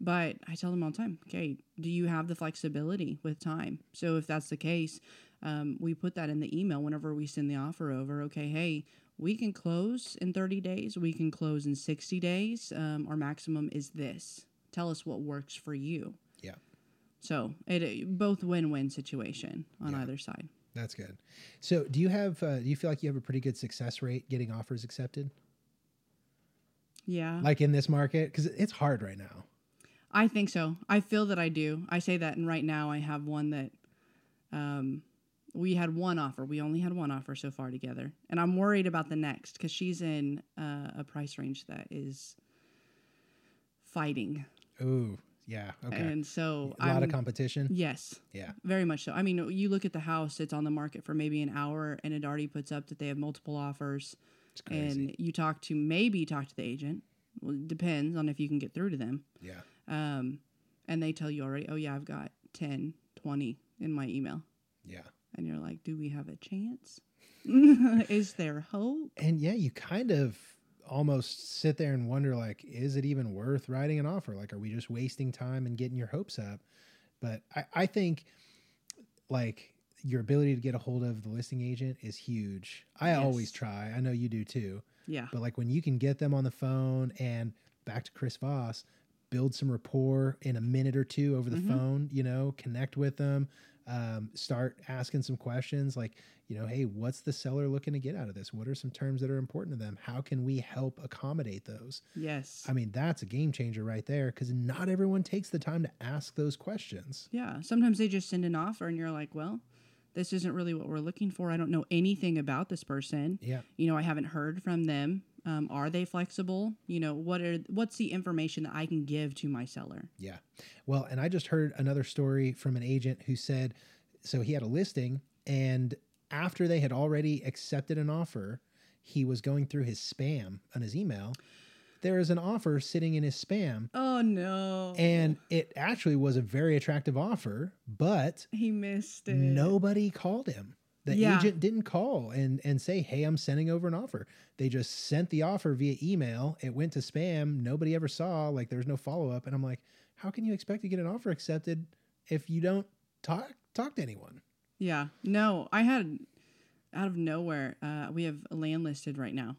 But I tell them all the time, okay, do you have the flexibility with time? So if that's the case, um, we put that in the email whenever we send the offer over. Okay, hey, we can close in 30 days. We can close in 60 days. Um, our maximum is this. Tell us what works for you. Yeah. So it both win-win situation on Yeah. either side. That's good. So, do you have? Uh, do you feel like you have a pretty good success rate getting offers accepted, Yeah, like in this market? Because it's hard right now. I think so. I feel that I do. I say that, and right now I have one that, um, we had one offer. We only had one offer so far together, and I'm worried about the next because she's in uh, a price range that is fighting, Ooh, yeah. Okay. and so a lot I'm, of competition. Yes, Yeah. very much so. I mean, you look at the house; it's on the market for maybe an hour, and it already puts up that they have multiple offers. It's crazy. and you talk to maybe talk to the agent. Well, it depends on if you can get through to them. yeah. Um, and they tell you already, oh yeah, I've got 10, 20 in my email. Yeah. And you're like, do we have a chance? <laughs> Is there hope? And yeah, you kind of almost sit there and wonder like, is it even worth writing an offer? Like, are we just wasting time and getting your hopes up? But I, I think like your ability to get a hold of the listing agent is huge. I Yes. always try. I know you do too. Yeah. But like when you can get them on the phone and back to Chris Voss, build some rapport in a minute or two over the Mhm. phone, you know, connect with them, um, start asking some questions like, you know, hey, what's the seller looking to get out of this? What are some terms that are important to them? How can we help accommodate those? Yes. I mean, that's a game changer right there because not everyone takes the time to ask those questions. yeah. Sometimes they just send an offer and you're like, well, this isn't really what we're looking for. I don't know anything about this person. Yeah. You know, I haven't heard from them. Um, are they flexible? You know, what are what's the information that I can give to my seller? Yeah. Well, and I just heard another story from an agent who said so he had a listing and after they had already accepted an offer, he was going through his spam on his email. There is an offer sitting in his spam Oh no. and it actually was a very attractive offer, but he missed it. nobody called him. The Yeah. agent didn't call and and say, "Hey, I'm sending over an offer." They just sent the offer via email. It went to spam. Nobody ever saw. Like there was no follow up. And I'm like, how can you expect to get an offer accepted if you don't talk talk to anyone? Yeah. No, I had out of nowhere. Uh, we have a land listed right now,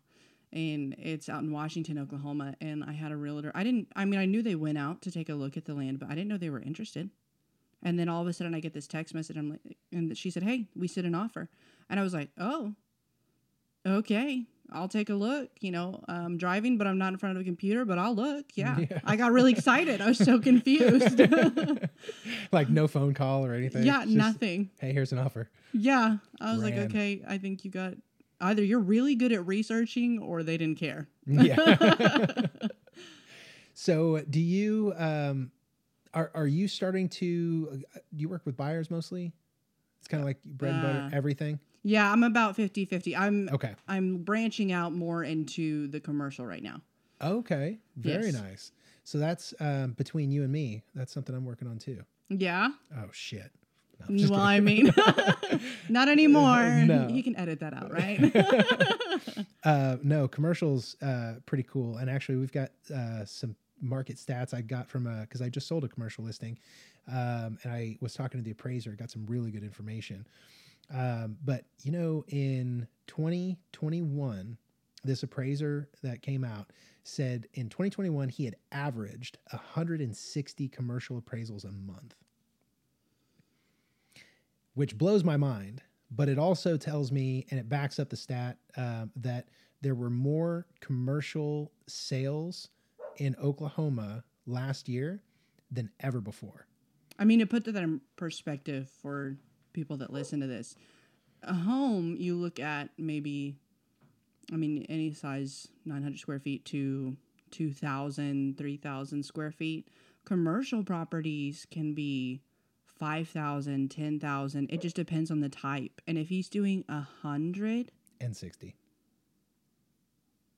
and it's out in Washington, Oklahoma. And I had a realtor. I didn't. I mean, I knew they went out to take a look at the land, but I didn't know they were interested. And then all of a sudden, I get this text message. I'm like, and she said, "Hey, we sent an offer," and I was like, "Oh, okay." I'll take a look. You know, I'm driving, but I'm not in front of a computer, but I'll look. <laughs> Yeah. Yeah. I got really excited. I was so confused. <laughs> like no phone call or anything. yeah, just, nothing. Hey, here's an offer. Yeah. I was like, okay, I think you got either you're really good at researching or they didn't care. Yeah. <laughs> so, do you um are are you starting to uh, do you work with buyers mostly? It's kind of like bread and butter, Uh, everything. Yeah, I'm about 50-50. I'm Okay. I'm branching out more into the commercial right now. Okay. Very Yes. nice. So that's um, between you and me. That's something I'm working on too. Yeah. Oh shit. No, well. I mean, <laughs> not anymore. <laughs> No. You can edit that out, <laughs> right? uh, no, commercials uh, pretty cool. And actually, we've got uh, some market stats I got from a because I just sold a commercial listing, um, and I was talking to the appraiser. Got some really good information. Um, but you know, in 2021, this appraiser that came out said in 2021 he had averaged 160 commercial appraisals a month, which blows my mind. But it also tells me, and it backs up the stat um, that there were more commercial sales in Oklahoma last year than ever before. I mean, to put that in perspective for people that listen to this, a home you look at maybe, I mean, any size 900 square feet to 2,000, 3,000 square feet. Commercial properties can be 5,000, 10,000. It just depends on the type. And if he's doing a hundred, And 60.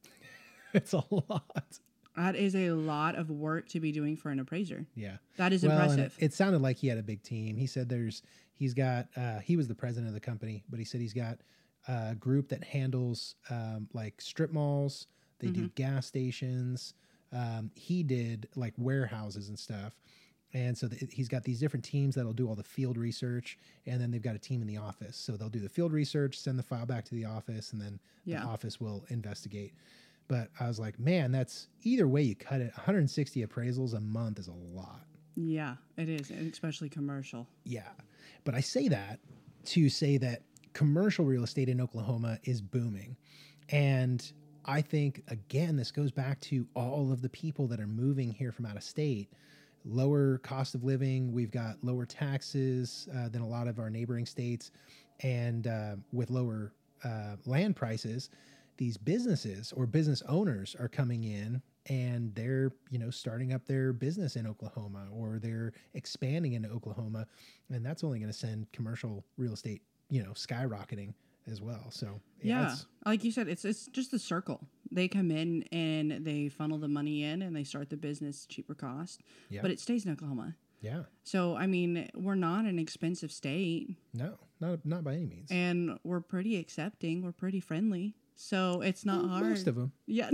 <laughs> it's a lot. That is a lot of work to be doing for an appraiser. Yeah. That is Well, impressive. It, sounded like he had a big team. He said there's he's got uh, he was the president of the company, but he said he's got a group that handles um, like strip malls. They do gas stations. Um, he did like warehouses and stuff. And so th- he's got these different teams that'll do all the field research, and then they've got a team in the office. So they'll do the field research, send the file back to the office, and then Yeah. the office will investigate. But I was like, man, that's either way you cut it. 160 appraisals a month is a lot. yeah, it is, and especially commercial. Yeah. But I say that to say that commercial real estate in Oklahoma is booming. And I think, again, this goes back to all of the people that are moving here from out of state. Lower cost of living. We've got lower taxes uh, than a lot of our neighboring states. And uh, with lower uh, land prices, these businesses or business owners are coming in and they're you know starting up their business in Oklahoma or they're expanding into Oklahoma and that's only going to send commercial real estate you know skyrocketing as well so Yeah, it's- like you said, it's it's just a circle. They come in and they funnel the money in and they start the business cheaper cost, Yeah. but it stays in Oklahoma. yeah So I mean, we're not an expensive state, no not not by any means and we're pretty accepting. We're pretty friendly, so it's not hard. most of them Yeah,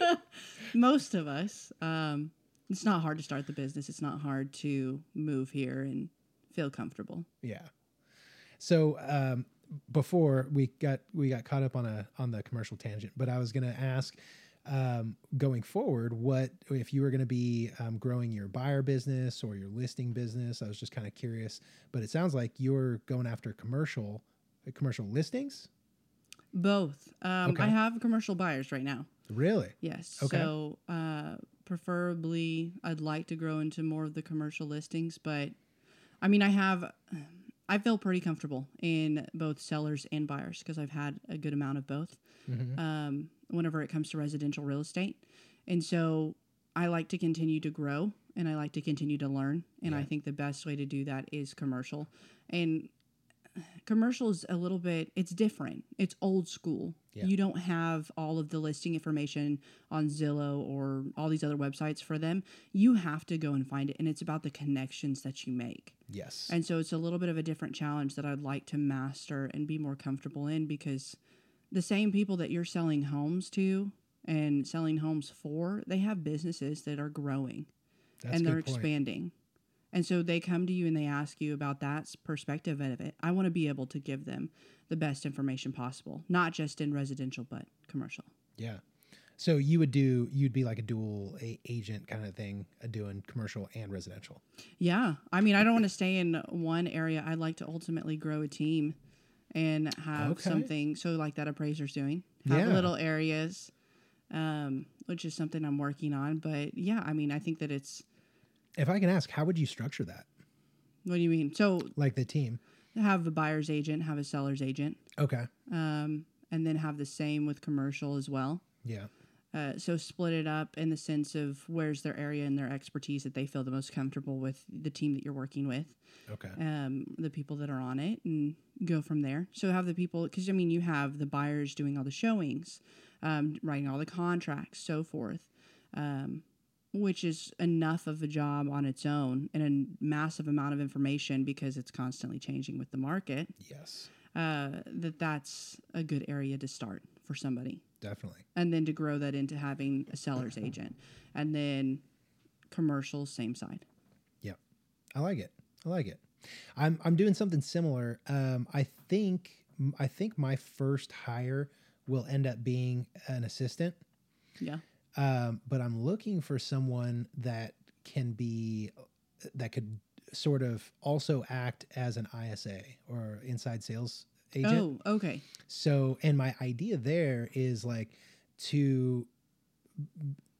<laughs> most of us. Um, it's not hard to start the business. It's not hard to move here and feel comfortable. yeah so um before we got we got caught up on a on the commercial tangent but i was going to ask um, going forward what if you were going to be um, growing your buyer business or your listing business i was just kind of curious but it sounds like you're going after commercial uh, commercial listings Both. Um, Okay. I have commercial buyers right now. really Yes. Okay. So, uh, preferably, I'd like to grow into more of the commercial listings, but I mean, I have, I feel pretty comfortable in both sellers and buyers because I've had a good amount of both. Mhm. Um, whenever it comes to residential real estate, and so I like to continue to grow and I like to continue to learn, and I think the best way to do that is commercial, and commercial is a little bit it's different it's old school Yeah. you don't have all of the listing information on zillow or all these other websites for them you have to go and find it and it's about the connections that you make yes and so it's a little bit of a different challenge that i'd like to master and be more comfortable in because the same people that you're selling homes to and selling homes for they have businesses that are growing that's and they're point. expanding. And so they come to you and they ask you about that perspective of it. I want to be able to give them the best information possible, not just in residential, but commercial. yeah so you would do you'd be like a dual a- agent kind of thing uh, doing commercial and residential Yeah. I mean, I don't want to stay in one area. I'd like to ultimately grow a team and have Okay. something. So, like that appraiser's doing, have Yeah. little areas, um, which is something I'm working on. But yeah, I mean, I think that it's, if i can ask how would you structure that? What do you mean? So, like the team? Have a buyer's agent, have a seller's agent, okay. Um, and then have the same with commercial as well. yeah. Uh, so split it up in the sense of where's their area and their expertise that they feel the most comfortable with the team that you're working with, okay. Um, the people that are on it, and go from there. So have the people because I mean you have the buyers doing all the showings, um, writing all the contracts, so forth, um, which is enough of a job on its own and a massive amount of information because it's constantly changing with the market. yes Uh, that that's a good area to start for somebody definitely and then to grow that into having a seller's <clears throat> agent and then commercial same side Yeah. I like it. I like it. I'm I'm doing something similar. Um, I think I think my first hire will end up being an assistant. Yeah. Um, but I'm looking for someone that can be that could sort of also act as an ISA or inside sales agent. Oh, okay. So, and my idea there is like to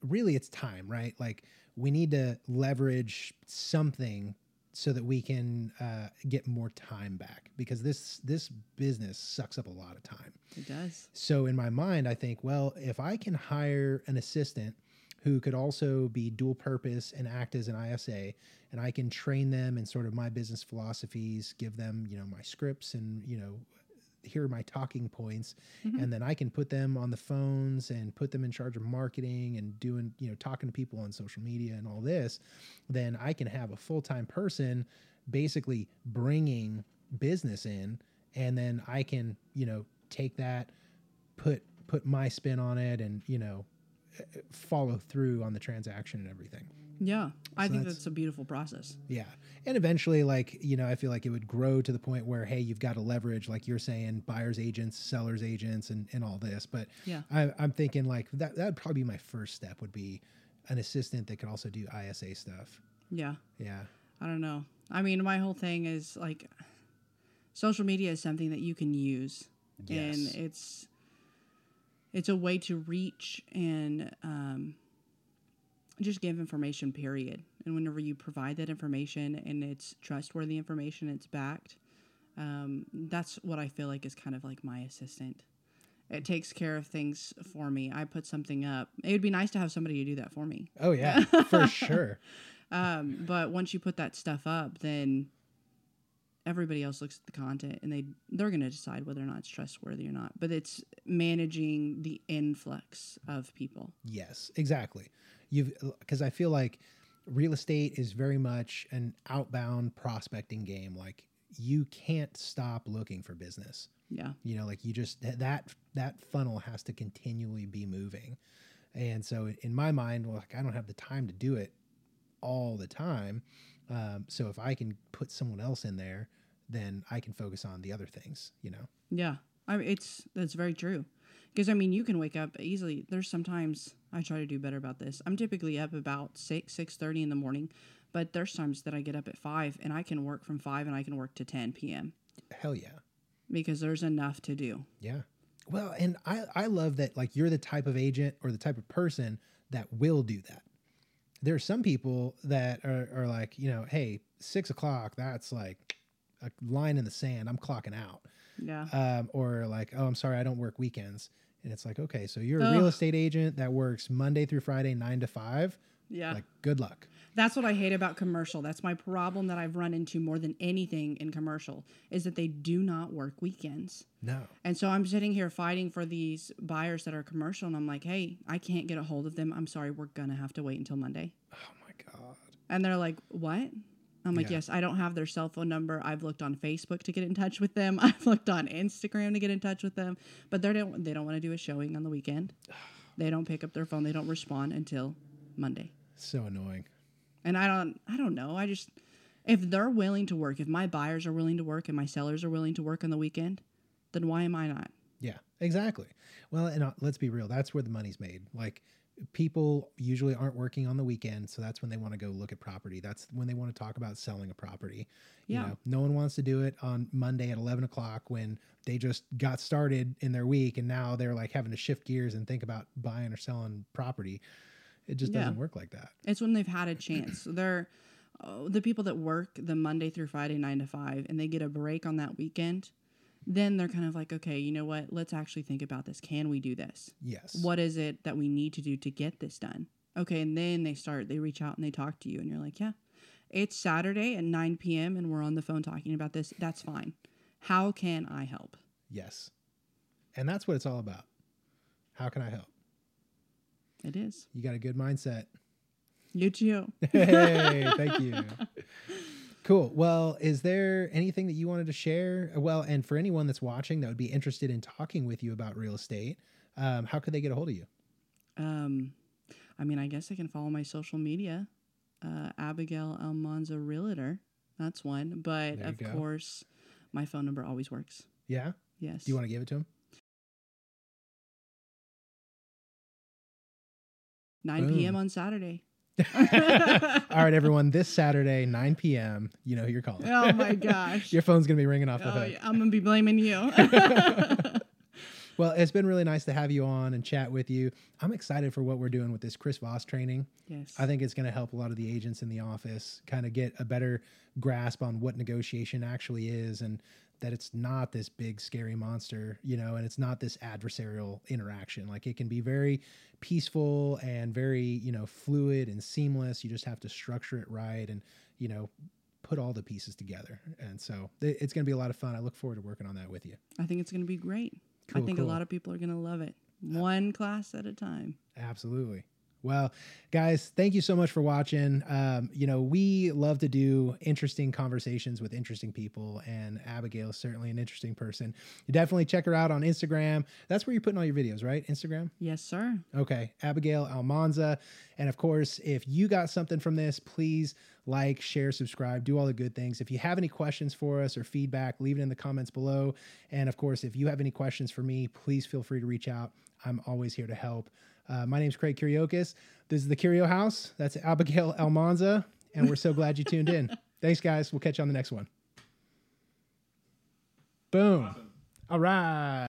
really it's time, right? Like we need to leverage something so that we can uh, get more time back because this this business sucks up a lot of time. It does. So in my mind, I think, well, if I can hire an assistant who could also be dual purpose and act as an ISA, and I can train them in sort of my business philosophies, give them, you know, my scripts and, you know, here are my talking points Mhm. and then I can put them on the phones and put them in charge of marketing and doing, you know, talking to people on social media and all this, then I can have a full-time person basically bringing business in and then I can, you know, take that put put my spin on it and, you know, uh, follow through on the transaction and everything. Yeah. I So think that's- that's a beautiful process. Yeah. And eventually, like, you know, I feel like it would grow to the point where, hey, you've got to leverage, like you're saying, buyer's agents, seller's agents, and, and all this. But Yeah. I, I'm thinking like that, that would probably be my first step would be an assistant that could also do ISA stuff. Yeah. Yeah. I don't know. I mean, my whole thing is like social media is something that you can use Yes. and it's it's a way to reach and um, just give information period and whenever you provide that information and it's trustworthy information it's backed um, that's what i feel like is kind of like my assistant it takes care of things for me i put something up it would be nice to have somebody to do that for me Oh, yeah, for <laughs> sure. um, but once you put that stuff up, then everybody else looks at the content and they they're going to decide whether or not it's trustworthy or not. But it's managing the influx of people. Yes, exactly. You've because I feel like real estate is very much an outbound prospecting game. Like you can't stop looking for business. Yeah, you know like you just that that, funnel has to continually be moving and so in my mind well like i don't have the time to do it all the time um, so if i can put someone else in there then i can focus on the other things you know yeah. I mean, it's that's very true. Because I mean, you can wake up easily. There's sometimes I try to do better about this. I'm typically up about six six thirty in the morning, but there's times that I get up at five and I can work from five and I can work to ten p.m. hell yeah because there's enough to do. yeah well and i i love that like you're the type of agent or the type of person that will do that there are some people that are, are like you know hey six o'clock that's like a line in the sand i'm clocking out Yeah. um, or like, oh, I'm sorry, I don't work weekends. And it's like, okay, so you're a Ugh. real estate agent that works Monday through Friday, nine to five. Yeah. Like, good luck. That's what I hate about commercial. That's my problem that I've run into more than anything in commercial is that they do not work weekends. No. And so I'm sitting here fighting for these buyers that are commercial and I'm like, "Hey, I can't get a hold of them. I'm sorry, we're going to have to wait until Monday." Oh my God. And they're like, "What?" I'm like, Yeah. "Yes, I don't have their cell phone number. I've looked on Facebook to get in touch with them. <laughs> I've looked on Instagram to get in touch with them, but they don't they don't want to do a showing on the weekend. <sighs> They don't pick up their phone. They don't respond until Monday." So annoying. And I don't I don't know. I just if they're willing to work, if my buyers are willing to work and my sellers are willing to work on the weekend, then why am I not? Yeah, exactly. Well, and uh, let's be real. That's where the money's made. Like, people usually aren't working on the weekend, so that's when they want to go look at property. That's when they want to talk about selling a property. You Yeah. know, no one wants to do it on Monday at eleven o'clock when they just got started in their week, and now they're like having to shift gears and think about buying or selling property. It just Yeah. doesn't work like that. It's when they've had a chance. So they're uh, the people that work the Monday through Friday nine to five, and they get a break on that weekend. Then they're kind of like, okay, you know what? Let's actually think about this. Can we do this? Yes. What is it that we need to do to get this done? Okay, and then they start. They reach out and they talk to you, and you're like, yeah, it's Saturday at nine p.m. and we're on the phone talking about this. That's fine. How can I help? Yes. And that's what it's all about. How can I help? It is. You got a good mindset. You too. hey, thank you. <laughs> Cool. Well, is there anything that you wanted to share? Well, and for anyone that's watching that would be interested in talking with you about real estate, um, how could they get a hold of you? Um, I mean, I guess I can follow my social media, uh, Abigail Almanza Realtor That's one. But of go. course, my phone number always works. Yeah. Yes. Do you want to give it to him? 9 Boom. p.m. on Saturday. <laughs> All right, everyone. This Saturday, 9 p.m. You know who you're calling. Oh my <laughs> gosh. Your phone's gonna be ringing off the Oh, hook. yeah, I'm gonna be blaming you. <laughs> Well, it's been really nice to have you on and chat with you. I'm excited for what we're doing with this Chris Voss training. yes. I think it's going to help a lot of the agents in the office kind of get a better grasp on what negotiation actually is and that it's not this big scary monster, you know, and it's not this adversarial interaction. Like it can be very peaceful and very, you know, fluid and seamless. You just have to structure it right and, you know, put all the pieces together. And so it's going to be a lot of fun. I look forward to working on that with you. I think it's gonna be great. Cool, I think cool. a lot of people are gonna love it. Uh, One class at a time. Absolutely. Well, guys, thank you so much for watching. Um, you know, we love to do interesting conversations with interesting people, and Abigail is certainly an interesting person. You definitely check her out on Instagram. That's where you're putting all your videos, right? Instagram? Yes, sir. Okay, Abigail Almanza. And of course, if you got something from this, please like, share, subscribe, do all the good things. If you have any questions for us or feedback, leave it in the comments below. And of course, if you have any questions for me, please feel free to reach out. I'm always here to help. Uh, my name's Craig Kuriokis. This is the Kirio House. That's Abigail Almanza. And we're so glad you tuned in. <laughs> Thanks, guys. We'll catch you on the next one. Boom. All right.